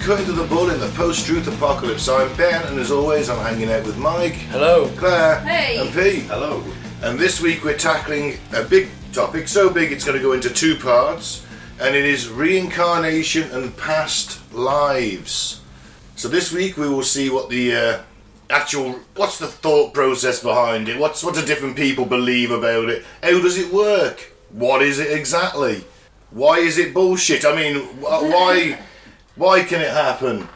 Cutting Through the Bull in the Post-Truth Apocalypse. I'm Ben and as always I'm hanging out with Mike, Hello. Clair Hey. and Pete. Hello. And this week we're tackling a big topic, so big it's going to go into two parts, and it is reincarnation and past lives. So this week we will see what the uh, actual, what's the thought process behind it, what's what do different people believe about it, how does it work, what is it exactly, why is it bullshit? I mean, why, why can it happen?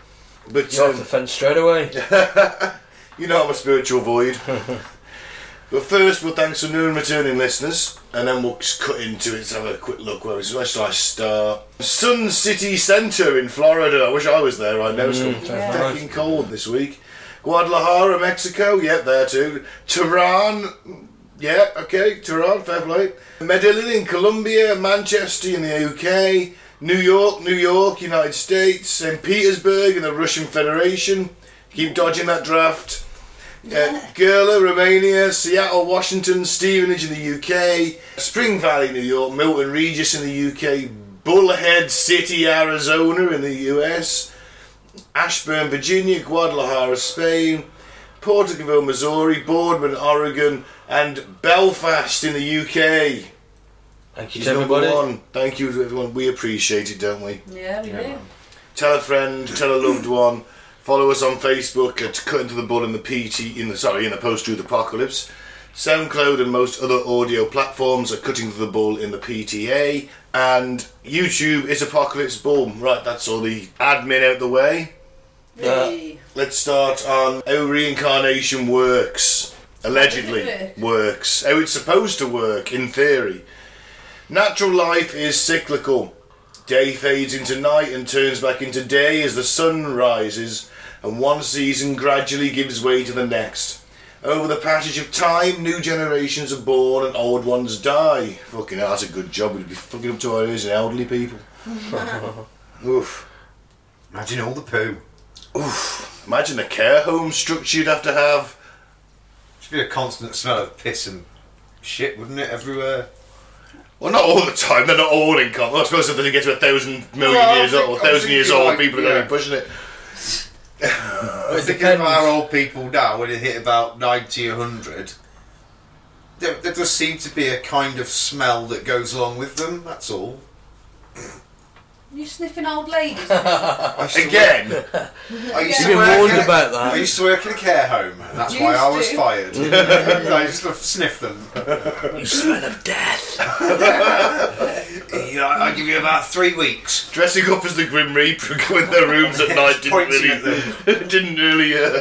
But You're off um, the fence straight away. you know I'm a spiritual void. but first, we'll thank some new and returning listeners, and then we'll just cut into it. Let's have a quick look. Where, where should I start? Sun City Centre in Florida. I wish I was there right now. It's sounds fucking cold this week. Guadalajara, Mexico. Yep, there too. Tehran. Yeah, okay, Tehran, fair play. Medellin in Colombia, Manchester in the UK, New York, New York, United States, St. Petersburg in the Russian Federation. Keep dodging that draft. Uh, Gherla, Romania, Seattle, Washington, Stevenage in the UK, Spring Valley, New York, Milton Regis in the UK, Bullhead City, Arizona in the US, Ashburn, Virginia, Guadalajara, Spain, Porterville, Missouri, Boardman, Oregon, and Belfast in the UK. Thank you He's to everybody. one. Thank you to everyone. We appreciate it, don't we? Yeah, we do. Tell a friend, tell a loved one. Follow us on Facebook at Cutting Through the Bull in the PT in the sorry in the Post Truth Apocalypse. SoundCloud and most other audio platforms are Cutting Through the Bull in the PTA. And YouTube is Apocalypse Bull. Right, that's all the admin out the way. Hey. Let's start on how reincarnation works. Allegedly How works. How it's supposed to work in theory. Natural life is cyclical. Day fades into night and turns back into day as the sun rises, and one season gradually gives way to the next. Over the passage of time, new generations are born and old ones die. Fucking hell, that's a good job. We'd be fucking up to our ears in elderly people. Oof. Imagine all the poo. Oof. Imagine the care home structure you'd have to have. It should be a constant smell of piss and shit, wouldn't it, everywhere? Well, not all the time. They're not all in common. I suppose if they get to a thousand million Well, years old, think- a I'm thousand years old, like, people are going to be pushing it. I was it of our old people now, when they hit about 90 or 100, there, there does seem to be a kind of smell that goes along with them, that's all. You sniffing old ladies? I used Again, I used You've to You've been work warned in a- about I used to work in a care home, and that's why Used I was to? fired. I used to sniff them. You smell of death. Yeah, I give you about three weeks. dressing up as the Grim Reaper and going to their rooms at night didn't Pointing at really, didn't really uh,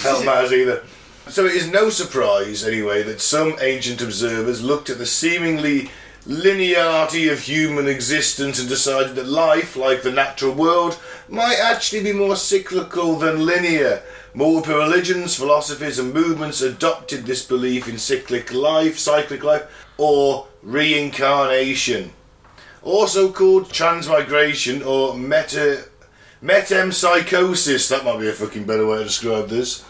help matters either. So it is no surprise, anyway, that some ancient observers looked at the seemingly linearity of human existence and decided that life, like the natural world, might actually be more cyclical than linear. Multiple religions, philosophies, and movements adopted this belief in cyclic life, cyclic life, or reincarnation also called transmigration or meta metempsychosis. That might be a fucking better way to describe this.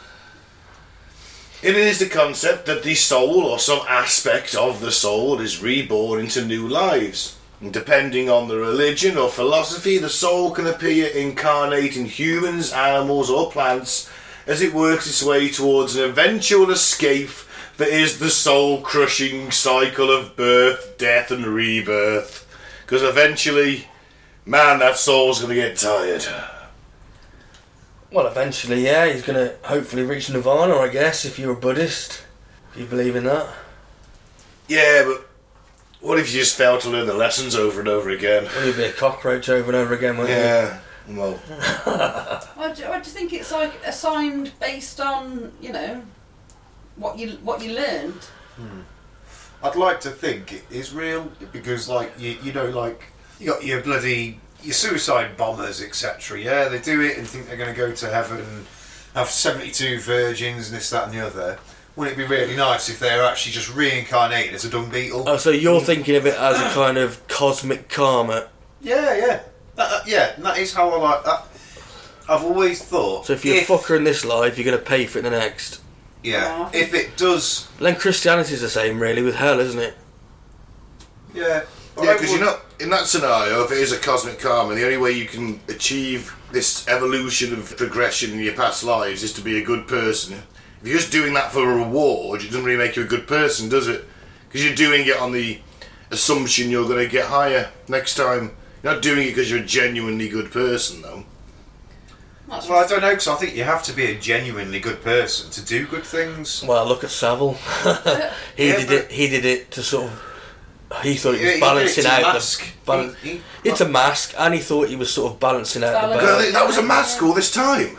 It is the concept that the soul or some aspect of the soul is reborn into new lives. And depending on the religion or philosophy, the soul can appear incarnate in humans, animals, or plants as it works its way towards an eventual escape that is the soul crushing cycle of birth, death, and rebirth. Because eventually, man, that soul's gonna get tired. Well, eventually, yeah, he's going to hopefully reach nirvana, I guess, if you're a Buddhist. If you believe in that. Yeah, but what if you just fail to learn the lessons over and over again? Well, you'd be a cockroach over and over again, wouldn't you? Yeah, well, I, do, I just think it's like assigned based on you know what you what you learned. Hmm. I'd like to think it is real because, like, you, you know, like, you got your bloody your suicide bombers, etc. Yeah, they do it and think they're going to go to heaven and have 72 virgins and this, that, and the other. Wouldn't it be really nice if they're actually just reincarnated as a dung beetle? Oh, so you're thinking of it as a kind of cosmic karma. yeah, yeah. That, that- yeah, that is how I like that. I've always thought. So if you're a fucker in this life, you're going to pay for it in the next. Yeah, if it does. Then Christianity's the same, really, with hell, isn't it? Yeah, Yeah, because you're not in that scenario. If it is a cosmic karma, the only way you can achieve this evolution of progression in your past lives is to be a good person. If you're just doing that for a reward, it doesn't really make you a good person, does it? Because you're doing it on the assumption you're going to get higher next time. You're not doing it because you're a genuinely good person, though. That's Well, I don't know because I think you have to be a genuinely good person to do good things. Well, look at Savile. he Yeah, did but- it. He did it to sort of. He thought he was he balancing did it to out mask. the. Balan- He- he- it's a mask, and he thought he was sort of balancing out the Balance. But balance. that was a mask all this time.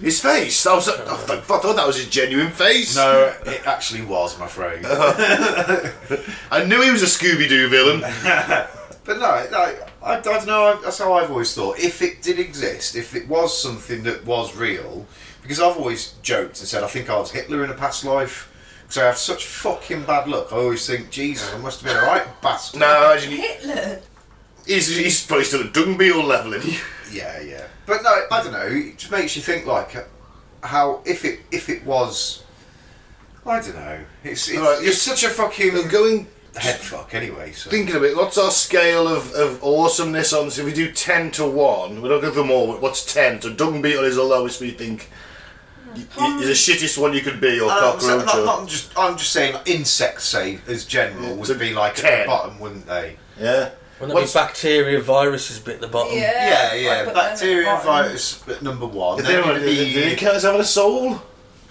His face. That was. I thought that was his genuine face. No, it actually was, I'm afraid. I knew he was a Scooby Doo villain. But no, no I, I don't know. That's how I've always thought. If it did exist, if it was something that was real, because I've always joked and said I think I was Hitler in a past life. Because I have such fucking bad luck. I always think, Jesus, I must have been a right bastard. no, actually, Hitler. he's, he's probably still at Dung Beetle level, isn't he? Yeah, yeah. But no, I don't know. It just makes you think like how if it if it was. I don't know. It's it's, Alright, it's such a fucking Well, going head fuck anyway. So. thinking of it, what's our scale of, of awesomeness on this? If we do 10 to 1, we don't go through them all, but what's 10? So Dung Beetle is the lowest we think. Y- y- Is the shittest one you could be, or Um, so cockroach. not, not just. I'm just saying, insects, say as general, would so be like at 10. the bottom, wouldn't they? yeah. Wouldn't What's- be bacteria, viruses bit at the bottom? Yeah. Yeah, yeah. I put at Bacteria and virus at number one. Did Then they, it'd did, did they be. count having a soul?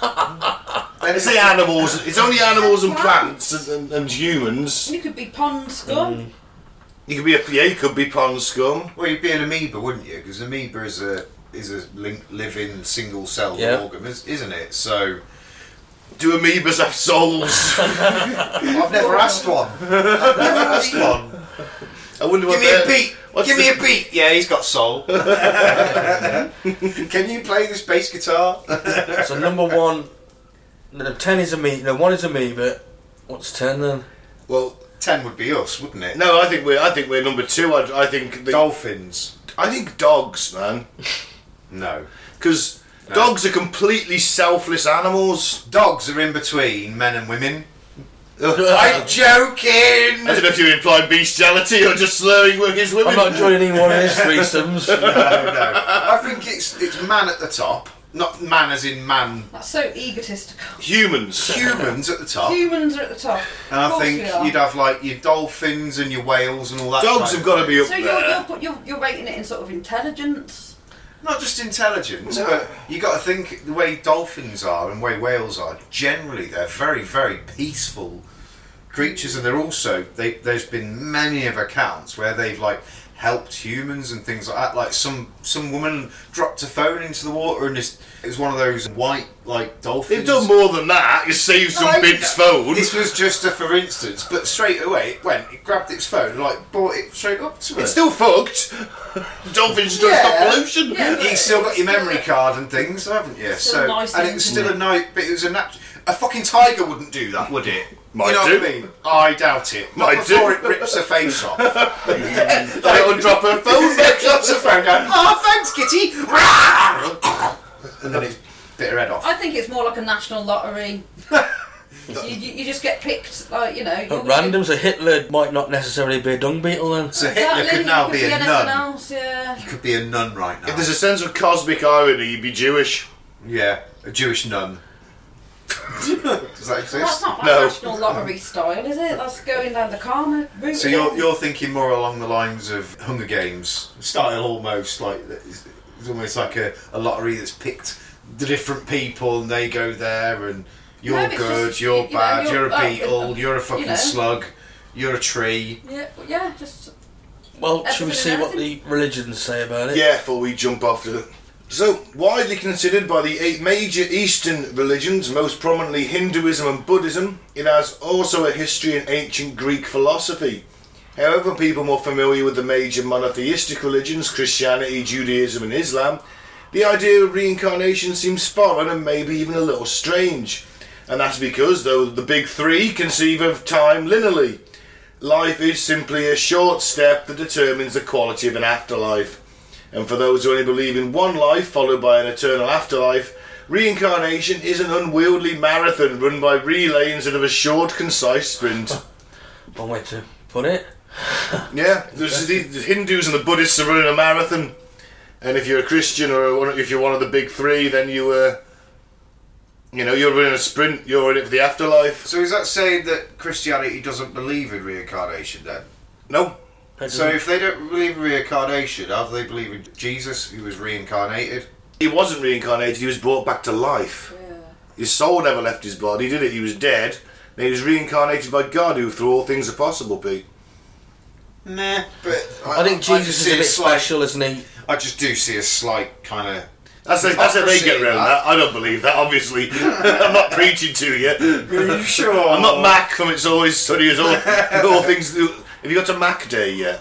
then It's the animals. It's only animals and Plants. plants and, and, and humans. You could be pond scum. You could be a yeah, you could be pond scum. Well, you'd be an amoeba, wouldn't you? Because amoeba is a is a link, living single-celled Yeah. organism, is- isn't it? So Do amoebas have souls? I've never asked one. I've never asked one. I wonder Give me a beat. what's Give the- me a beat. Yeah, he's got soul. Can you play this bass guitar? So number one, no, ten is amoeba. No, one is amoeba. What's ten then? Well, Ten would be us, wouldn't it? no, I think we're I think we're number two. I, I think the, Dolphins. I think dogs, man, No. because No. dogs are completely selfless animals. Dogs are in between men and women. I I'm joking. I don't know if you're implying bestiality or just slurring with his women. I'm not joining one of his threesomes. no, no. I think it's it's man at the top, not man as in man. That's so egotistical. Humans. Humans at the top. Humans are at the top. And Of I think we are. you'd have like your dolphins and your whales and all that. Dogs have got to be up So you're, you're, you're, you're rating it in sort of intelligence. Not just intelligence, No. but you got to think the way dolphins are and the way whales are. Generally, they're very, very peaceful creatures, and they're also they, there's been many of accounts where they've like helped humans and things like that. Like some some woman dropped a phone into the water, and it's, it was one of those white like dolphins. They've done more than that. You saved some No, bit's phone. This was just a for instance, but straight away it went. It grabbed its phone, like brought it straight up to her. It's still fucked. Dolphins still Yeah. stop pollution. Yeah, but You still got your memory still- card and things, haven't you? Still So, a nice and thing it was still a nice, but it was a nat- A fucking tiger wouldn't do that, would it? Might you know do. what I mean? Oh, I doubt it. Not Might before do. it rips her face off. They will drop her phone. It drops her phone down. Oh, ah, thanks, Kitty. and then it's bit her head off. I think it's more like a national lottery. you, you, you just get picked, like, you know. At random, so Hitler might not necessarily be a dung beetle then. So Hitler Exactly, could now you be a anything nun. Else, yeah. He could be a nun right now. If there's a sense of cosmic irony, you'd be Jewish. Yeah, a Jewish nun. Does that Well, that's not like No. national lottery style, is it? That's going down the karma route. So you're, you're thinking more along the lines of Hunger Games style, almost like it's, it's almost like a, a lottery that's picked the different people and they go there and you're No, good, just, you're you know, bad, you're- you're, a beetle, uh, you're a fucking you know. slug, you're a tree. Yeah, yeah, just Well, should we see what the religions say about it? Yeah, before we jump off to it. So, widely considered by the eight major Eastern religions, most prominently Hinduism and Buddhism, it has also a history in ancient Greek philosophy. However, people more familiar with the major monotheistic religions, Christianity, Judaism, and Islam, the idea of reincarnation seems foreign and maybe even a little strange. And that's because, though the big three conceive of time linearly, life is simply a short step that determines the quality of an afterlife. And for those who only believe in one life followed by an eternal afterlife, reincarnation is an unwieldy marathon run by relay instead of a short, concise sprint. One way to put it. Yeah, there's the, the Hindus and the Buddhists are running a marathon, and if you're a Christian or one- if you're one of the big three, then you uh, you know, you're running a sprint. You're in it for the afterlife. So is that saying that Christianity doesn't believe in reincarnation then? No, That So if they don't believe in reincarnation, how do they believe in Jesus, who was reincarnated? he wasn't reincarnated. He was brought back to life. Yeah. His soul never left his body, did it? He was dead. And he was reincarnated by God, who through all things are possible. Pete. Nah, but I think Jesus see is a bit slight- special, isn't he? I just do see a slight kind of. That's a, that's how they get around that. that. I don't believe that. Obviously, I'm not preaching to you. Are you sure? I'm not Mac from It's Always Sunny as all, all things. Have you got to Mac Day yet?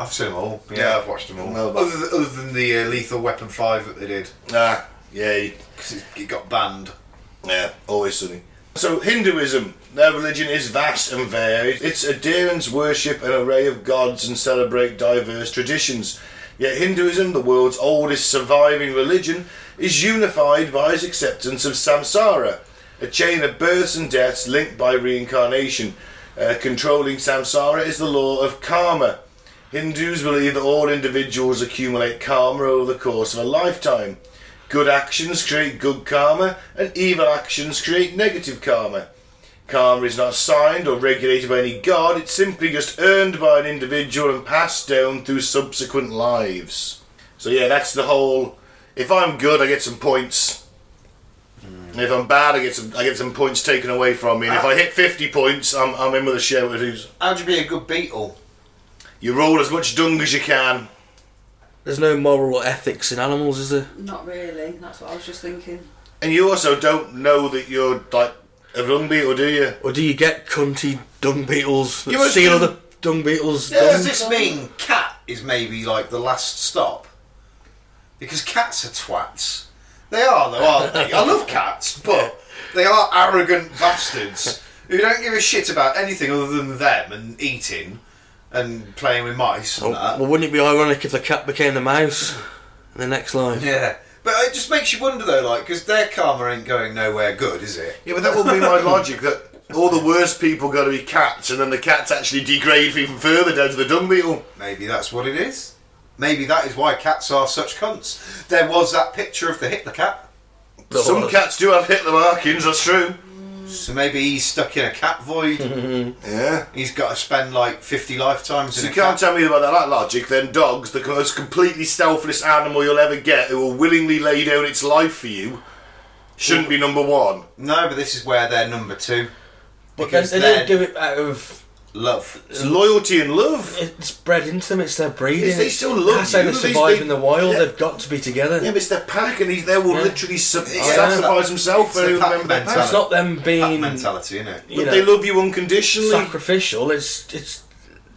I've seen them all. Yeah, Yeah. I've watched them all. No, but- other, than, other than the uh, Lethal Weapon Five that they did, Ah, yay. because it, it got banned. Yeah, always sunny. So Hinduism, their religion is vast and varied. Its adherents worship an array of gods and celebrate diverse traditions. Yet Hinduism, the world's oldest surviving religion, is unified by its acceptance of samsara, a chain of births and deaths linked by reincarnation. Uh, controlling samsara is the law of karma. Hindus believe that all individuals accumulate karma over the course of a lifetime. Good actions create good karma, and evil actions create negative karma. Karma is not signed or regulated by any god, it's simply just earned by an individual and passed down through subsequent lives. So, yeah, that's the whole. If I'm good, I get some points. And if I'm bad, I get some I get some points taken away from me. And if I hit 50 points, I'm, I'm in with a shout. Who's How'd you be a good beetle? you roll as much dung as you can. There's no moral or ethics in animals, is there? Not really. That's what I was just thinking. And you also don't know that you're like a dung beetle, do you? Or do you get cunty dung beetles that You must steal do- other dung beetles' Does dung? this mean cat is maybe like the last stop? Because cats are twats. They are, though, aren't they? I love cats, but they are arrogant bastards who don't give a shit about anything other than them and eating and playing with mice and Oh, that. well, wouldn't it be ironic if the cat became the mouse in the next life? Yeah. But it just makes you wonder, though, like, because their karma ain't going nowhere good, is it? Yeah, but that would be my logic that all the worst people got to be cats, and then the cats actually degrade even further down to the dung beetle. Maybe that's what it is. Maybe that is why cats are such cunts. There was that picture of the Hitler cat. Some cats do have Hitler markings, that's true. Mm. So maybe he's stuck in a cat void. Yeah. He's got to spend like 50 lifetimes So in you a can't cat. tell me about that logic, then dogs, the most completely stealthless animal you'll ever get, who will willingly lay down its life for you, shouldn't be number one. No, but this is where they're number two. But then Because they they're don't do it out of. Love. It's loyalty and love. It's bred into them, it's their breeding. Yes, they still love That's how you, they they- survive they- in the wild, yeah. they've got to be together. Yeah, but it's their pack, and he's, they will Yeah. literally sub- Yeah. sacrifice himself It's the pack member of their pack. mentality. it's not them Pack being mentality, isn't it? you But know, they love you unconditionally. sacrificial, it's, it's,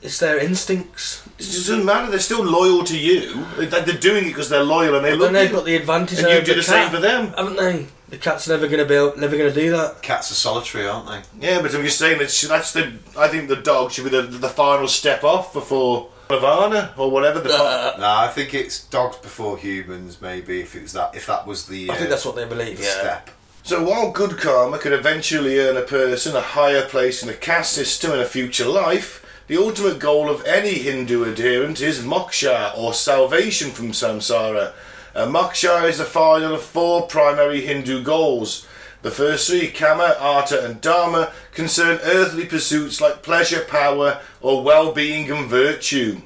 it's their instincts. It doesn't matter. They're still loyal to you. They- They're doing it because they're loyal and they But love then they've you. got the advantage And over you do the the same for them. haven't they? The cat's never going to be never to do that. Cats are solitary, aren't they? Yeah, but I'm just saying that that's the. I think the dog should be the, the final step off before Nirvana or whatever. The No, I think it's dogs before humans. Maybe if it was that, if that was the, uh, I think that's what they believe. the Yeah. step. so while good karma could eventually earn a person a higher place in the caste system in a future life, the ultimate goal of any Hindu adherent is moksha or salvation from samsara. Uh, moksha is the final of four primary Hindu goals. The first three, kama, artha, and dharma, concern earthly pursuits like pleasure, power, or well-being and virtue.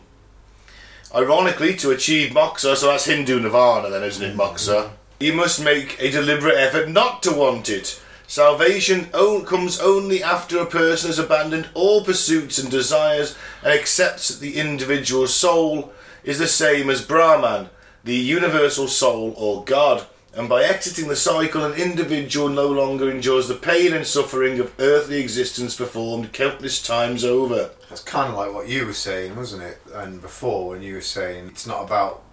Ironically, to achieve moksha, so that's Hindu nirvana then, isn't it, moksha? You must make a deliberate effort not to want it. Salvation comes only after a person has abandoned all pursuits and desires and accepts that the individual soul is the same as Brahman, the universal soul or God. And by exiting the cycle, an individual no longer endures the pain and suffering of earthly existence performed countless times over. That's kind of like what you were saying, wasn't it? And before, when you were saying it's not about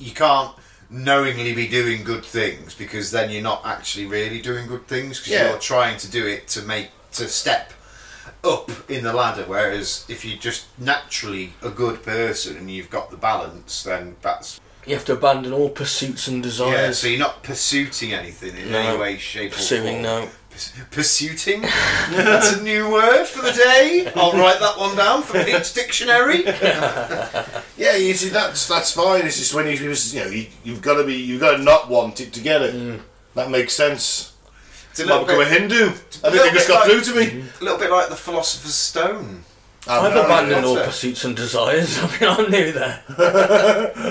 you can't knowingly be doing good things because then you're not actually really doing good things because Yeah. you're trying to do it to make to step up in the ladder. Whereas if you're just naturally a good person and you've got the balance, then that's You have to abandon all pursuits and desires. yeah. desires. So you're not pursuing anything in No. any way, shape, or form. Pursuing, no. Purs- Pursuiting? That's a new word for the day. I'll write that one down for Pete's dictionary. Yeah, you see, that's that's fine. It's just when you, you know, you, you've got to be, you've got to not want it to get it. Mm. That makes sense. It's a Might little become a Hindu. I think they just got like- through to me. a little bit like the Philosopher's Stone. I've abandoned all pursuits and desires. I mean, I'm new there.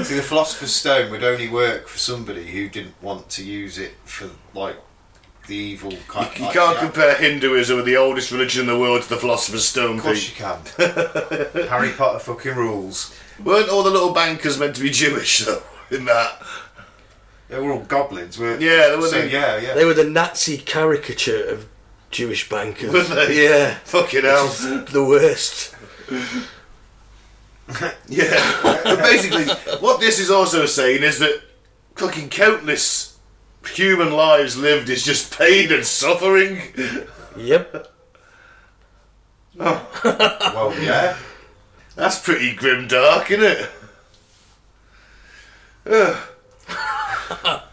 See, the Philosopher's Stone would only work for somebody who didn't want to use it for, like, the evil kind You like, can't yeah. compare Hinduism with the oldest religion in the world to the Philosopher's Stone. Of course Pete. you can. Harry Potter fucking rules. Weren't all the little bankers meant to be Jewish though? In that, They were all goblins, weren't they? Yeah, they were So, the- yeah, yeah. They were the Nazi caricature of Jewish bankers. Were they? Yeah. fucking hell. the worst. Yeah. but basically, what this is also saying is that fucking countless human lives lived is just pain and suffering. Yep. Oh. Well, yeah. That's pretty grim dark, isn't it?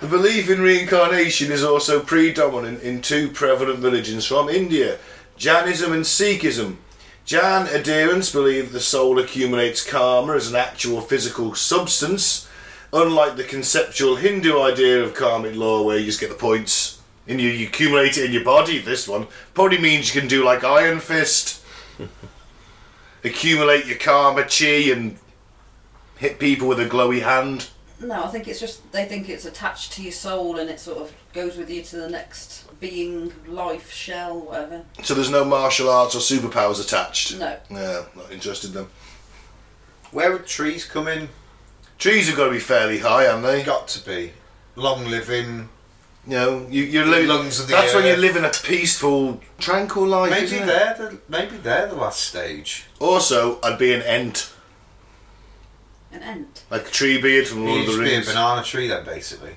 The belief in reincarnation is also predominant in two prevalent religions from India Jainism and Sikhism. Jain adherents believe the soul accumulates karma as an actual physical substance, unlike the conceptual Hindu idea of karmic law where you just get the points and you, you accumulate it in your body. This one probably means you can do like Iron Fist accumulate your karma chi and hit people with a glowy hand. No, I think it's just they think it's attached to your soul and it sort of goes with you to the next being, life, shell, whatever. So there's no martial arts or superpowers attached. No. Yeah, not interested in them. Where would trees come in? Trees have got to be fairly high, haven't they? They got to be. Long living. You know, you, you're living. lungs of the That's when you're earth. living a peaceful, tranquil life. Maybe isn't it? they're the maybe they're the last stage. Also, I'd be an ent, An ant. like Treebeard from Lord of the just be a banana tree then, basically.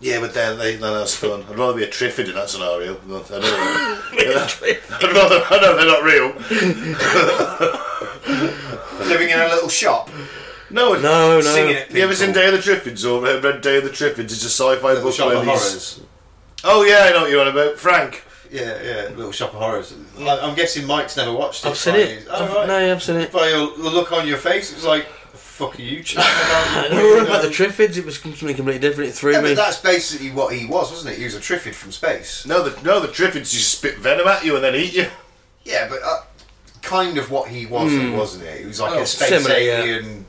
Yeah, but then they, then that's fun. I'd rather be a Triffid in that scenario. but I don't know. I'd rather. I know they're not real. Living in a little shop, No, No, no. singing at You ever seen. Day of the Triffids or read Day of the Triffids? It's a sci-fi Little book shop where of these. horrors. Oh yeah, I know what you're on about, Frank. Yeah, yeah, little shop of horrors. I- I'm guessing Mike's never watched it. I've seen it. Oh, I've, right. No, I've seen it. By your, the look on your face, it was like, the fuck are you chatting about? No, we're about the Triffids. It was something completely different. It threw Yeah, me. but that's basically what he was, wasn't it? He was a Triffid from space. No, the no the Triffids just spit venom at you and then eat you. Yeah, but uh, kind of what he was, wasn't it? He was like Oh, a space similar, yeah. alien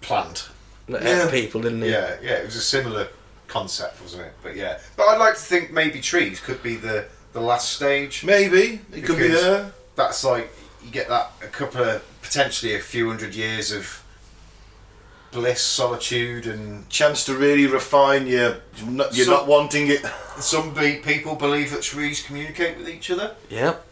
plant. That Yeah. people, didn't he? Yeah, yeah, it was a similar concept, wasn't it? But yeah, but I'd like to think maybe trees could be the the last stage. Maybe it could be Because- there. That's like you get that a couple of potentially a few hundred years of bliss, solitude, and Chance to really refine your. You're not, not wanting it. some be- people believe that trees communicate with each other. Yep.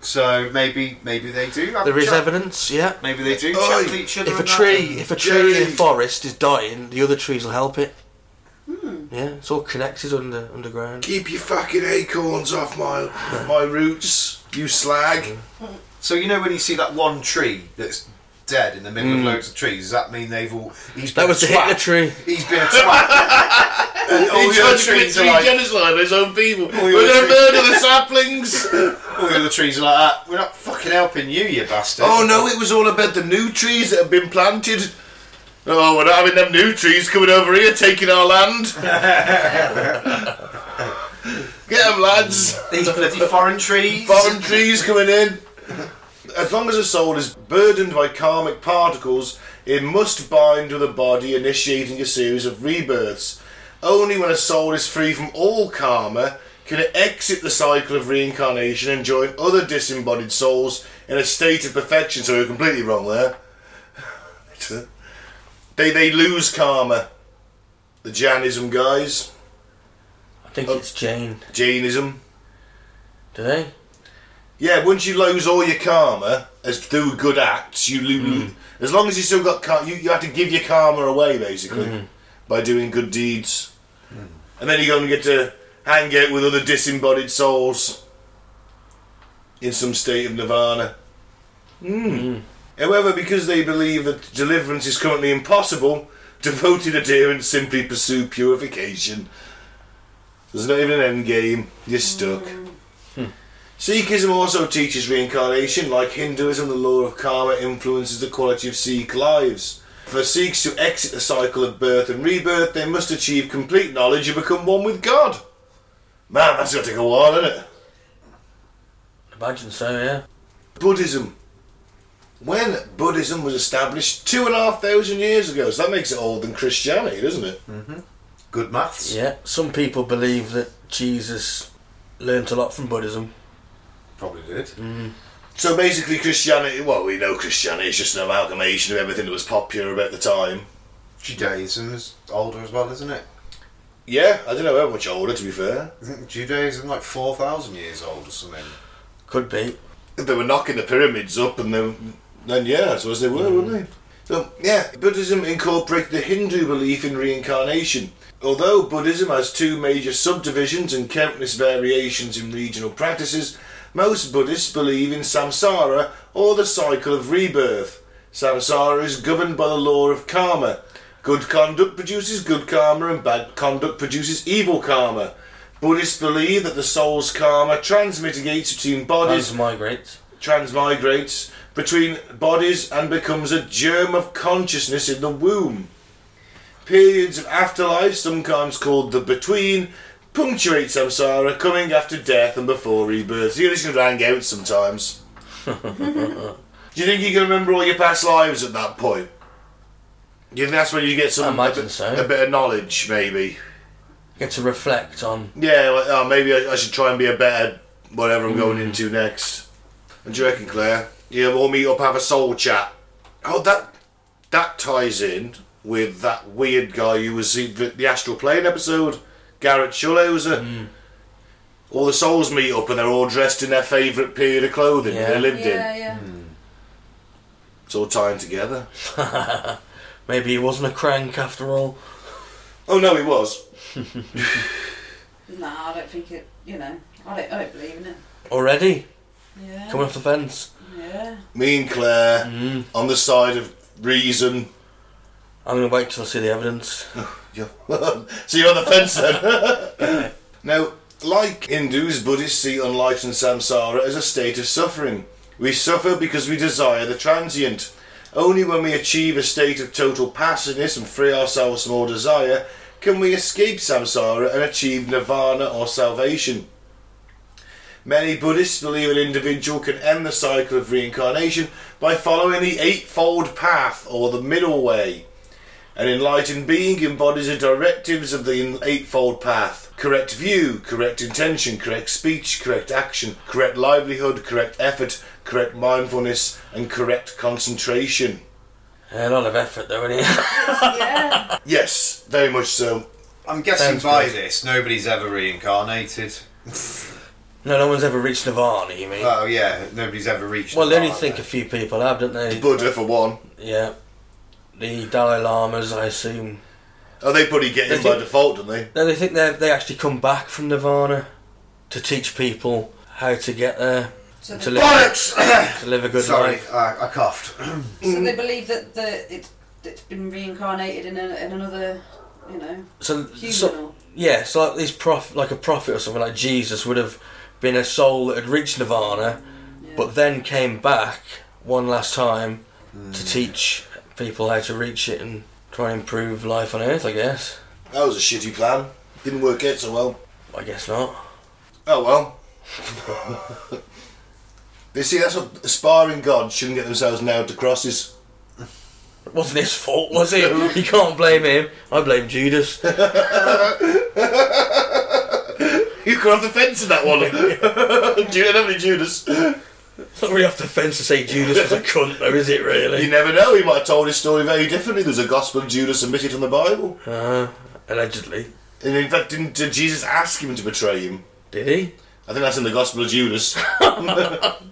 So maybe maybe they do. Have There a is chat. ever Yeah. Maybe they do Oi. chat with each other. If a and that, tree, if a tree in a forest is dying, the other trees will help it. Hmm. Yeah, it's all connected under underground. Keep your fucking acorns off my my roots, you slag. So you know when you see that one tree that's dead in the middle Mm. of loads of trees, does that mean they've all he's been That was a the? Hitler tree. He's been a twat. and all He the other trees are tree like genocide his own people. We're gonna murder the saplings. all the other trees are like that. We're not fucking helping you, you bastard. oh no, it was all about the new trees that have been planted. Oh, we're not having them new trees coming over here taking our land. Get them, lads. These bloody foreign trees. Foreign trees coming in. As long as a soul is burdened by karmic particles, it must bind with a body, initiating a series of rebirths. Only when a soul is free from all karma can it exit the cycle of reincarnation and join other disembodied souls in a state of perfection. So you're completely wrong there. They they lose karma. The Jainism guys, I think Oh. it's Jane. Jainism. Do they? Yeah, once you lose all your karma as through good acts, you lose. Mm. As long as you still got karma, you, you have to give your karma away basically mm. by doing good deeds, mm. and then you're going to get to hang out with other disembodied souls in some state of nirvana. Mm. However, because they believe that deliverance is currently impossible, devoted adherents simply pursue purification. There's not even an end game. You're stuck. Sikhism also teaches reincarnation. Like Hinduism, the law of karma influences the quality of Sikh lives. For Sikhs to exit the cycle of birth and rebirth, they must achieve complete knowledge and become one with God. Man, that's going to take a while, isn't it? Imagine so, yeah. Buddhism. When Buddhism was established two and a half thousand years ago, so that makes it older than Christianity, doesn't it? Mm-hmm. Good maths. Yeah, some people believe that Jesus learnt a lot from Buddhism. Probably did. So basically, Christianity. Well, we know Christianity is just an amalgamation of everything that was popular about the time. Judaism is older as well, isn't it? Yeah, I don't know how much older. To be fair, I think Judaism like four thousand years old or something. Could be. if they were knocking the pyramids up, and then, then yeah, I suppose they were, hmm. wouldn't they? So yeah, Buddhism incorporated the Hindu belief in reincarnation. Although Buddhism has two major subdivisions and countless variations in regional practices, most Buddhists believe in samsara or the cycle of rebirth. Samsara is governed by the law of karma. Good conduct produces good karma and bad conduct produces evil karma. Buddhists believe that the soul's karma transmitigates between bodies Transmigrates. transmigrates between bodies and becomes a germ of consciousness in the womb. Periods of afterlife, sometimes called the between, punctuate samsara, coming after death and before rebirth. You're just going to hang out sometimes. Do you think you can remember all your past lives at that point? Do you think that's when you get some I imagine a, bit, so. a bit of knowledge, maybe? Get to reflect on. Yeah, like, oh, maybe I, I should try and be a better whatever I'm Hmm. going into next. And do you reckon, Clair? Yeah, we'll meet up, have a soul chat. Oh, that that ties in with that weird guy you was the, the astral plane episode, Garrett Schulhauser. Hmm. All the souls meet up and they're all dressed in their favourite period of clothing Yeah. they lived Yeah, in. yeah. It's all tying together. Maybe he wasn't a crank after all. Oh no, he was. Nah, I don't think it. You know, I don't. I don't believe in it. Already? Yeah. Coming off the fence. Yeah. Me and Clair Mm. on the side of reason. I'm going to wait till I see the evidence. So you're on the fence then. now, like Hindus, Buddhists see unlightened samsara as a state of suffering. We suffer because we desire the transient. Only when we achieve a state of total passiveness and free ourselves from all desire can we escape samsara and achieve nirvana or salvation. Many Buddhists believe an individual can end the cycle of reincarnation by following the Eightfold Path or the Middle Way. An enlightened being embodies the directives of the Eightfold Path correct view, correct intention, correct speech, correct action, correct livelihood, correct effort, correct mindfulness, and correct concentration. A lot of effort though, isn't it? yeah. Yes, very much so. I'm guessing Sounds by good. this, nobody's ever reincarnated. no, no one's ever reached Nirvana, you mean? Oh yeah, nobody's ever reached. well, they only Nirvana. think a few people have, don't they? Buddha, for one. Yeah. The Dalai Lamas, I assume. Oh, they probably get They in by default, don't they? No, they think they they actually come back from Nirvana to teach people how to get there, So to live, Bollocks! to live a good Sorry, life. I, I coughed. so they believe that the it's it's been reincarnated in, a, in another, you know, So, human. so or, yeah, so like these prof, like a prophet or something like Jesus would have been a soul that had reached Nirvana, yeah. but then came back one last time to hmm. teach people how to reach it and try and improve life on Earth. I guess. That was a shitty plan. Didn't work out so well. I guess not. Oh well. you see, that's what aspiring gods shouldn't get themselves nailed to crosses. It wasn't his fault, was it? you can't blame him. I blame Judas. You got off the fence in that one. Judas, nobody Judas. It's not really off the fence to say Judas was a cunt, though, is it really? You never know. He might have told his story very differently. There's a gospel of Judas omitted from the Bible, Uh, allegedly. and in fact, didn't uh, Jesus ask him to betray him? Did he? I think that's in the Gospel of Judas.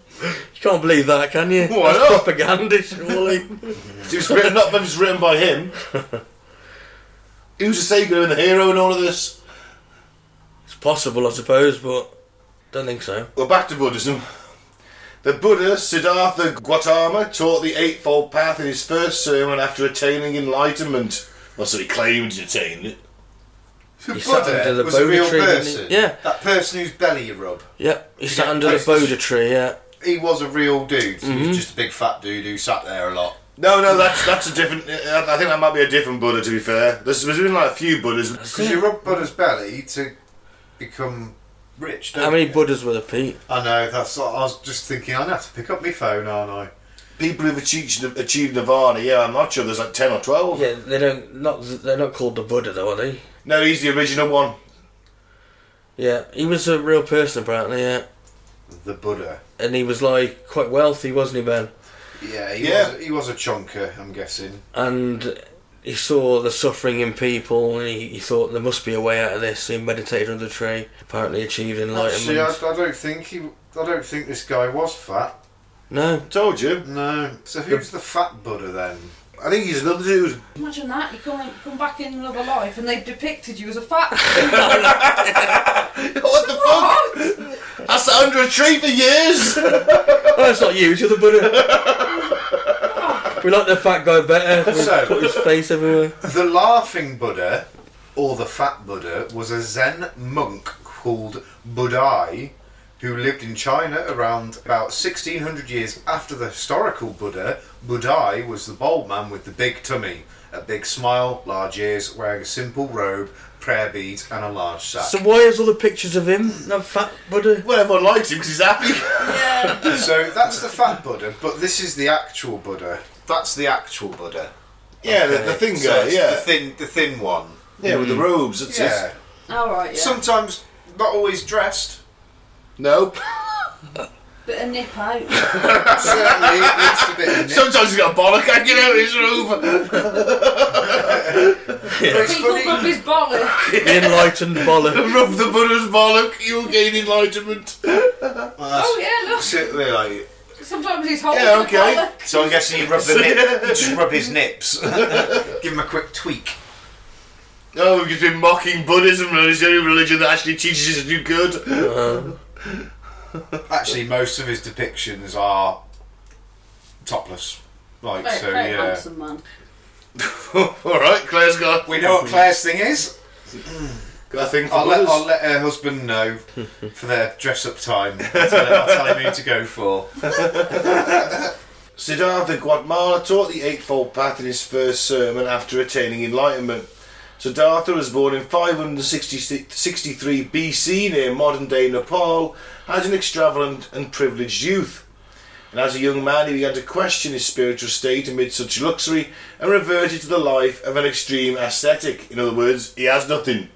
You can't believe that, can you? Why That's not? propaganda, surely. It was written not that it's written by him. Who's to say going to be the hero in all of this? it's possible, I suppose, but don't think so. Well, back to Buddhism. The Buddha, Siddhartha Gautama, taught the Eightfold Path in his first sermon after attaining enlightenment. Well, so he claimed he attained it. The He sat Buddha under the was a real Bodhi tree, person. Yeah. That person whose belly you rub. Yep. he sat under the places. Bodhi tree. Yeah, He was a real dude. He was just a big fat dude who sat there a lot. No, no, that's that's a different. uh, I think that might be a different Buddha. To be fair, there's, there's been like a few Buddhas. Because you rub Buddha's belly to become rich. Don't how many you? Buddhas were there, Pete? I know. That's. I was just thinking. I'd have to pick up my phone, aren't I? People who've achieved, achieved nirvana. Yeah, I'm not sure. There's like ten or twelve. Yeah, they don't not they're not called the Buddha though, are they? No, he's the original one. Yeah, he was a real person apparently. Yeah, The Buddha. and he was like quite wealthy, wasn't he, Ben? Yeah, he Yeah. was. He was a chunker. I'm guessing. And he saw the suffering in people, and he, he thought there must be a way out of this. So he meditated under the tree. Apparently, achieved enlightenment. Actually, I, I don't think he. I don't think this guy was fat. no, Told you. No. So who's the fat Buddha then? I think he's another dude. Imagine that, you come, come back in another life and they've depicted you as a fat what the fuck? I sat under a tree for years. oh, that's not you. It's you're the Buddha. we like the fat guy better. We So- put his face everywhere. The laughing Buddha, or the fat Buddha, was a Zen monk called Budai, who lived in China around about 1600 years after the historical Buddha. Budai was the bald man with the big tummy, a big smile, large ears, wearing a simple robe, prayer beads, and a large sack. So why is all the pictures of him? That fat Buddha. well, everyone likes him because he's happy. Yeah. So that's the fat Buddha, but this is the actual Buddha. That's the actual Buddha. Yeah, the, Okay. the thin So guy. it's Yeah, the thin, the thin one. yeah, with the mm. robes. That's Yeah. it. Alright, yeah. Sometimes not always dressed. Nope. Bit of nip out. Certainly, it needs a bit of nip. Sometimes he's got a bollock hanging out his robe. It's People funny. rub his bollock. The enlightened bollock. Rub the Buddha's bollock. You'll gain enlightenment. Oh yeah, look. Sit there like. Sometimes he's holding Yeah, the okay. bollock. So I'm guessing you rub the nip. You just rub his nips. Give him a quick tweak. Oh, we've been mocking Buddhism and it's the only religion that actually teaches you to do good. Uh, Actually, most of his depictions are topless. Like Very, so, very yeah. handsome man. Alright, Clair's got, We know what Clair's thing is. got a thing for I'll let, I'll let her husband know for their dress up time. I'll tell, him, I'll tell him who to go for. Siddhartha Gautama taught the Eightfold Path in his first sermon after attaining enlightenment. Siddhartha was born in 563 BC near modern day Nepal as an extravagant and privileged youth. And as a young man, he began to question his spiritual state amid such luxury and reverted to the life of an extreme ascetic. In other words, he has nothing.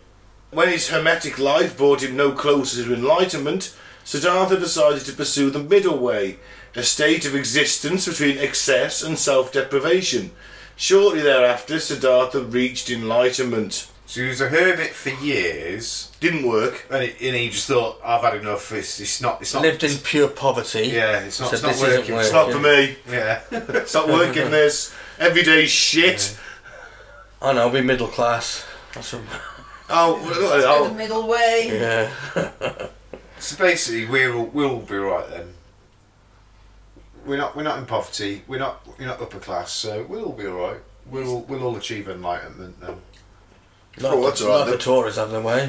When his hermetic life brought him no closer to enlightenment, Siddhartha decided to pursue the middle way, a state of existence between excess and self deprivation. Shortly thereafter, Siddhartha reached enlightenment. So he was a hermit for years, Didn't work. and, it, and he just thought, "I've had enough. It's, it's not. It's not. lived in pure poverty. Yeah, it's not. So it's not this isn't working. It's not for me. Yeah. It's not working this. Everyday shit. I know, I'll be middle class. That's what, Oh, Go oh. the oh, middle way. yeah. So basically, we'll we'll be right then. We're not we're not in poverty. We're not we're not upper class. So we'll all be all right. We'll we'll all achieve enlightenment then. Not, Oh, that's not all right the then. Tories have their way.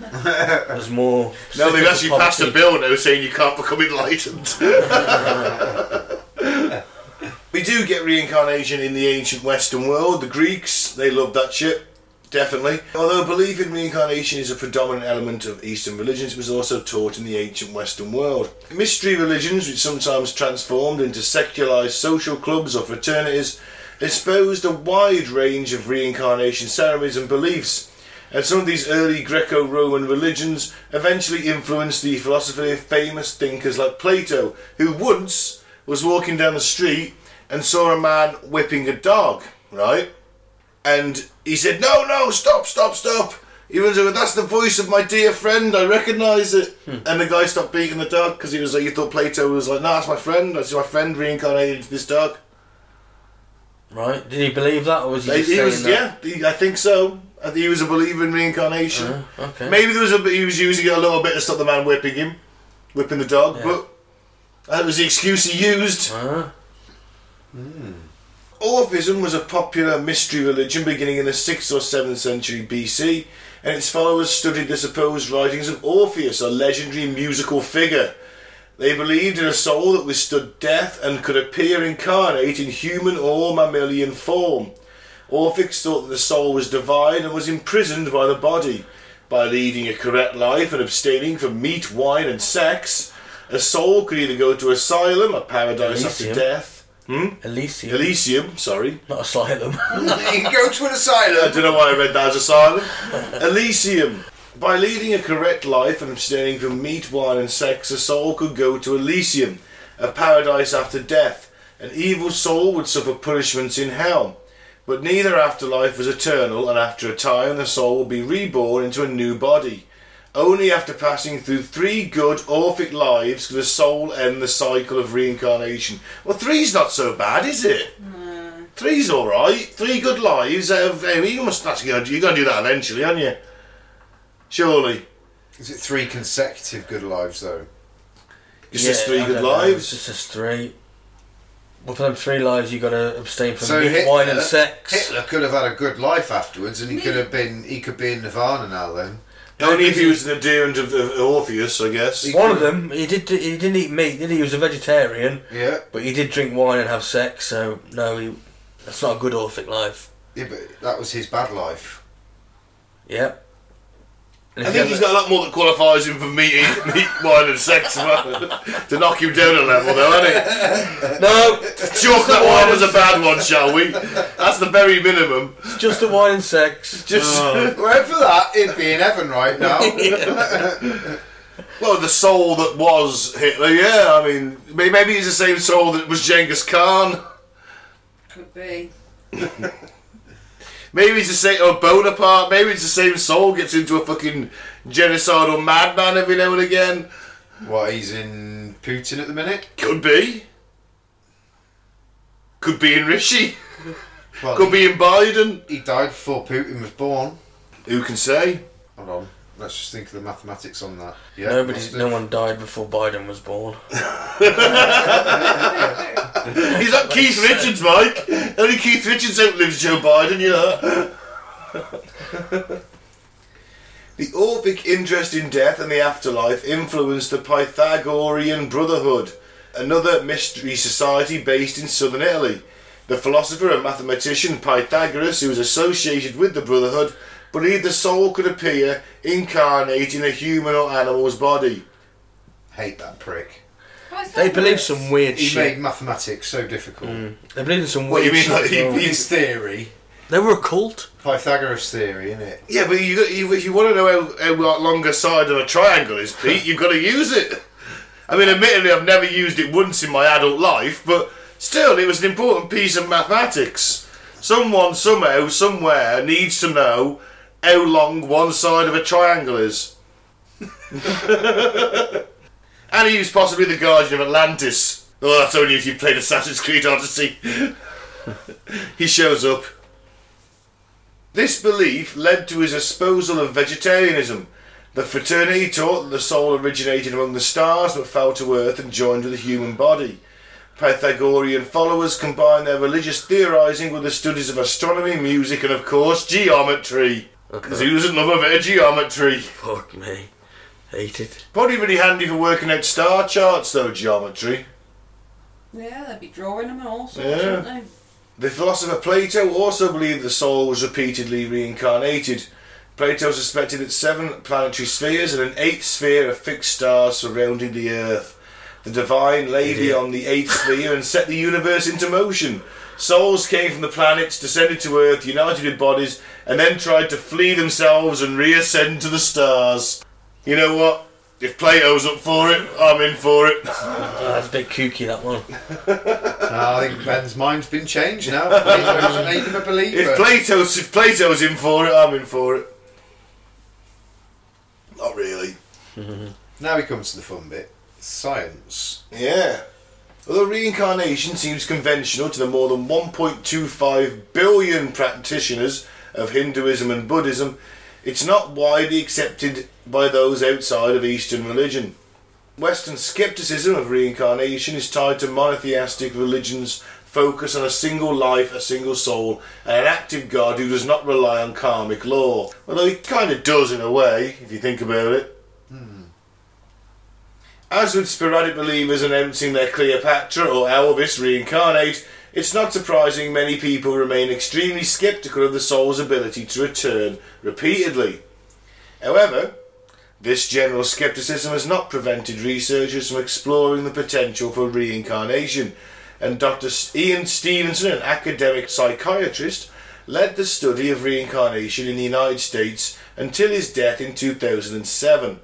There's more. no, they've actually of passed a bill now saying you can't become enlightened. we do get reincarnation in the ancient Western world. The Greeks, they love that shit. Definitely. Although belief in reincarnation is a predominant element of Eastern religions, it was also taught in the ancient Western world. Mystery religions, which sometimes transformed into secularized social clubs or fraternities, exposed a wide range of reincarnation ceremonies and beliefs. And some of these early Greco Roman religions eventually influenced the philosophy of famous thinkers like Plato, who once was walking down the street and saw a man whipping a dog, right? And he said, No, no, stop, stop, stop. He was like, That's the voice of my dear friend, I recognise it. And the guy stopped beating the dog because he was like, You thought Plato was like, No, that's my friend, that's my friend reincarnated into this dog. Right? Did he believe that, or was he He, just he saying was, that? yeah, he, I think so. I think he was a believer in reincarnation. Uh, okay. Maybe there was a he was using it a little bit to stop the man whipping him, whipping the dog, Yeah. but that was the excuse he used. Uh, Orphism was a popular mystery religion beginning in the 6th or 7th century BC, and its followers studied the supposed writings of Orpheus, a legendary musical figure. They believed in a soul that withstood death and could appear incarnate in human or mammalian form. Orpheus thought that the soul was divine and was imprisoned by the body. By leading a correct life and abstaining from meat, wine, and sex, a soul could either go to asylum, a paradise after death. Hmm? Elysium, Elysium, sorry. not asylum. you can go to an asylum. I don't know why I read that as asylum. Elysium. By leading a correct life and abstaining from meat, wine, and sex, a soul could go to Elysium, a paradise after death. An evil soul would suffer punishments in hell. But neither afterlife was eternal, and after a time the soul will be reborn into a new body. Only after passing through three good Orphic lives could a soul end the cycle of reincarnation. Well, three's not so bad, is it? Three's all right. Three good lives. Out of, I mean, you must. That's, you're going to do that eventually, aren't you? Surely. Is it three consecutive good lives though? It's just three I good don't know, lives. It's just three. Well, for them three lives, you've got to abstain from So meat, Hitler- wine, and sex. Hitler could have had a good life afterwards, and he could have been. He could be in Nirvana now. Then Only if he was an adherent of, of Orpheus, I guess. One of them, he did. He didn't eat meat. Did he? He was a vegetarian, yeah, but he did drink wine and have sex. So no, he. That's not a good Orphic life. yeah, but that was his bad life. Yep. And I if you think he's ever- got a lot more that qualifies him for meat, meat wine, and sex as to knock him down a level, though, hasn't he? No, it? Chalk that one as a bad one, shall we? That's the very minimum. just the wine and sex. Just oh. Well, for that, It'd be in heaven right now. well, the soul that was Hitler. Yeah, I mean, maybe he's the same soul that was Genghis Khan. Could be. Maybe it's the same, or Bonaparte, maybe it's the same soul gets into a fucking genocidal madman every now and again. what he's in Putin at the minute. Could be. Could be in Rishi. Well, Could be in Biden. He died before Putin was born. Who can say? Hold on. Let's just think of the mathematics on that. Yeah, Nobody, no one died before Biden was born. He's not Keith Richards, Mike. Only Keith Richards outlives Joe Biden, you know. the Orphic interest in death and the afterlife influenced the Pythagorean Brotherhood, another mystery society based in southern Italy. The philosopher and mathematician Pythagoras, who was associated with the Brotherhood, believed the soul could appear incarnate in a human or animal's body. Hate that prick. They believe some weird He shit. made mathematics so difficult. Mm. They believe in some What, you weird mean shit. like as he- well. he- His theory, They were a cult. Pythagoras theory, isn't? Yeah, but you, you, if you want to know how, how like, long a side of a triangle is, Pete, you've got to use it. I mean, admittedly, I've never used it once in my adult life, but still, it was an important piece of mathematics. Someone, somehow, somewhere needs to know how long one side of a triangle is. and he was possibly the guardian of Atlantis. Oh, that's only if you played Assassin's Creed Odyssey. he shows up. This belief led to his espousal of vegetarianism. The fraternity taught that the soul originated among the stars but fell to earth and joined with the human body. Pythagorean followers combined their religious theorizing with the studies of astronomy, music, and of course geometry. Because who doesn't love a bit of geometry? Fuck me. Hate it. Probably really handy for working out star charts, though, geometry. Yeah, they'd be drawing them and all sorts, Yeah. wouldn't they? The philosopher Plato also believed the soul was repeatedly reincarnated. Plato suspected that seven planetary spheres and an eighth sphere of fixed stars surrounding the Earth. The divine lay Idiot. beyond the eighth sphere and set the universe into motion. Souls came from the planets, descended to Earth, united with bodies, and then tried to flee themselves and reascend to the stars. You know what? If Plato's up for it, I'm in for it. That's a bit kooky, that one. No, I think Ben's mind's been changed now. Plato's made him a believer. If Plato's if Plato's in for it, I'm in for it. Not really. now we come to the fun bit. Science. Yeah. Although reincarnation seems conventional to the more than 1.25 billion practitioners of Hinduism and Buddhism, it's not widely accepted by those outside of Eastern religion. Western skepticism of reincarnation is tied to monotheistic religions' focus on a single life, a single soul, and an active God who does not rely on karmic law. Although he kind of does in a way, if you think about it. As with sporadic believers announcing their Cleopatra or Elvis reincarnate, it's not surprising many people remain extremely skeptical of the soul's ability to return repeatedly. However, this general skepticism has not prevented researchers from exploring the potential for reincarnation, and Dr. Ian Stevenson, an academic psychiatrist, led the study of reincarnation in the United States until his death in 2007.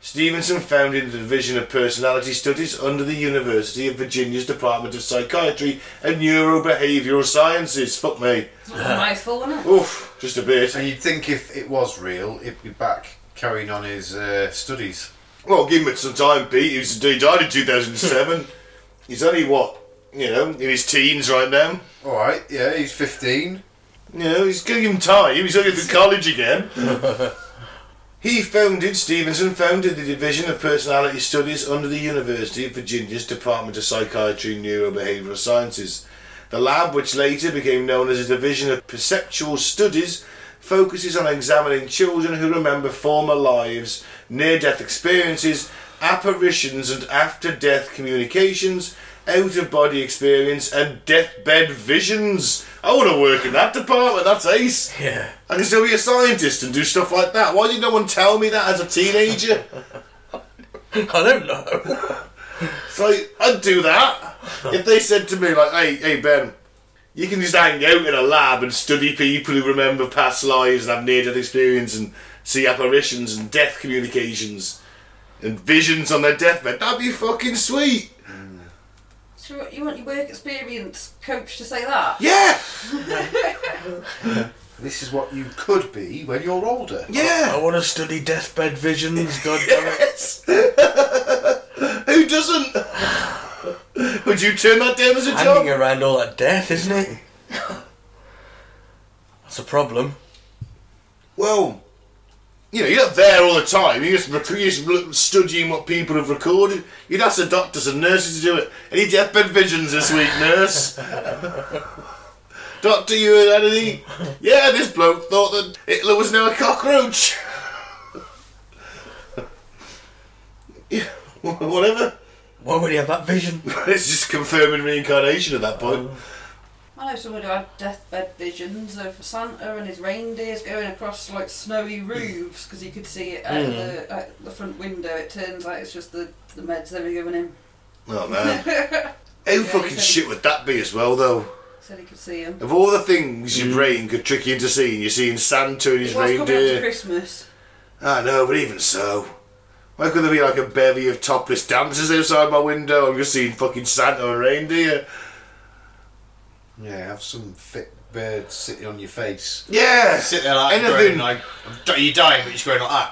Stevenson founded the Division of Personality Studies under the University of Virginia's Department of Psychiatry and Neurobehavioral Sciences. Fuck me. That's a mouthful, isn't it? Oof, just a bit. And you'd think if it was real, he'd be back carrying on his uh, studies. Well, give him some time, Pete. He, was, he died in 2007. He's only, what, you know, in his teens right now. All right, yeah, he's 15. You know, he's going to give him time. He's going to college again. he founded, Stevenson founded the Division of Personality Studies under the University of Virginia's Department of Psychiatry and Neurobehavioral Sciences. The lab, which later became known as the Division of Perceptual Studies, focuses on examining children who remember former lives, near death experiences, apparitions and after death communications, out of body experience, and deathbed visions. I want to work in that department, that's ace. Yeah. I can still be a scientist and do stuff like that. Why did no one tell me that as a teenager? I don't know. It's like, I'd do that. If they said to me, like, hey, hey, Ben, you can just hang out in a lab and study people who remember past lives and have near death experience and see apparitions and death communications and visions on their deathbed, that'd be fucking sweet. So what, you want your work experience coach to say that? Yeah, This is what you could be when you're older. Yeah. I yeah. want to study deathbed visions. God damn it. Yes. Who doesn't? Would you turn that down as a job? Hanging around all that death, isn't it? That's a problem. Well, you know, you're not there all the time. You're just, rec- you're just studying what people have recorded. You'd ask the doctors and nurses to do it. Any deathbed visions this week, nurse? Doctor, you had any? Yeah, this bloke thought that Hitler was now a cockroach. yeah, whatever. Why would he have that vision? It's just confirming reincarnation at that point. Oh. I know someone who had deathbed visions of Santa and his reindeers going across like snowy hmm. roofs because he could see it out, of hmm. the, out the front window. It turns out it's just the, the meds they were giving him. Oh man, how Yeah, fucking he shit would that be as well, though? Said he could see him. Of all the things your hmm. brain could trick you into seeing, you're seeing Santa and his It was coming up to reindeer. Christmas. I know, but even so. Why could there be like a bevy of topless dancers outside my window? I'm just seeing fucking Santa and reindeer. Yeah, have some fit bird sitting on your face. Yeah! Sit there like Anything. going like, you're dying, but you're going like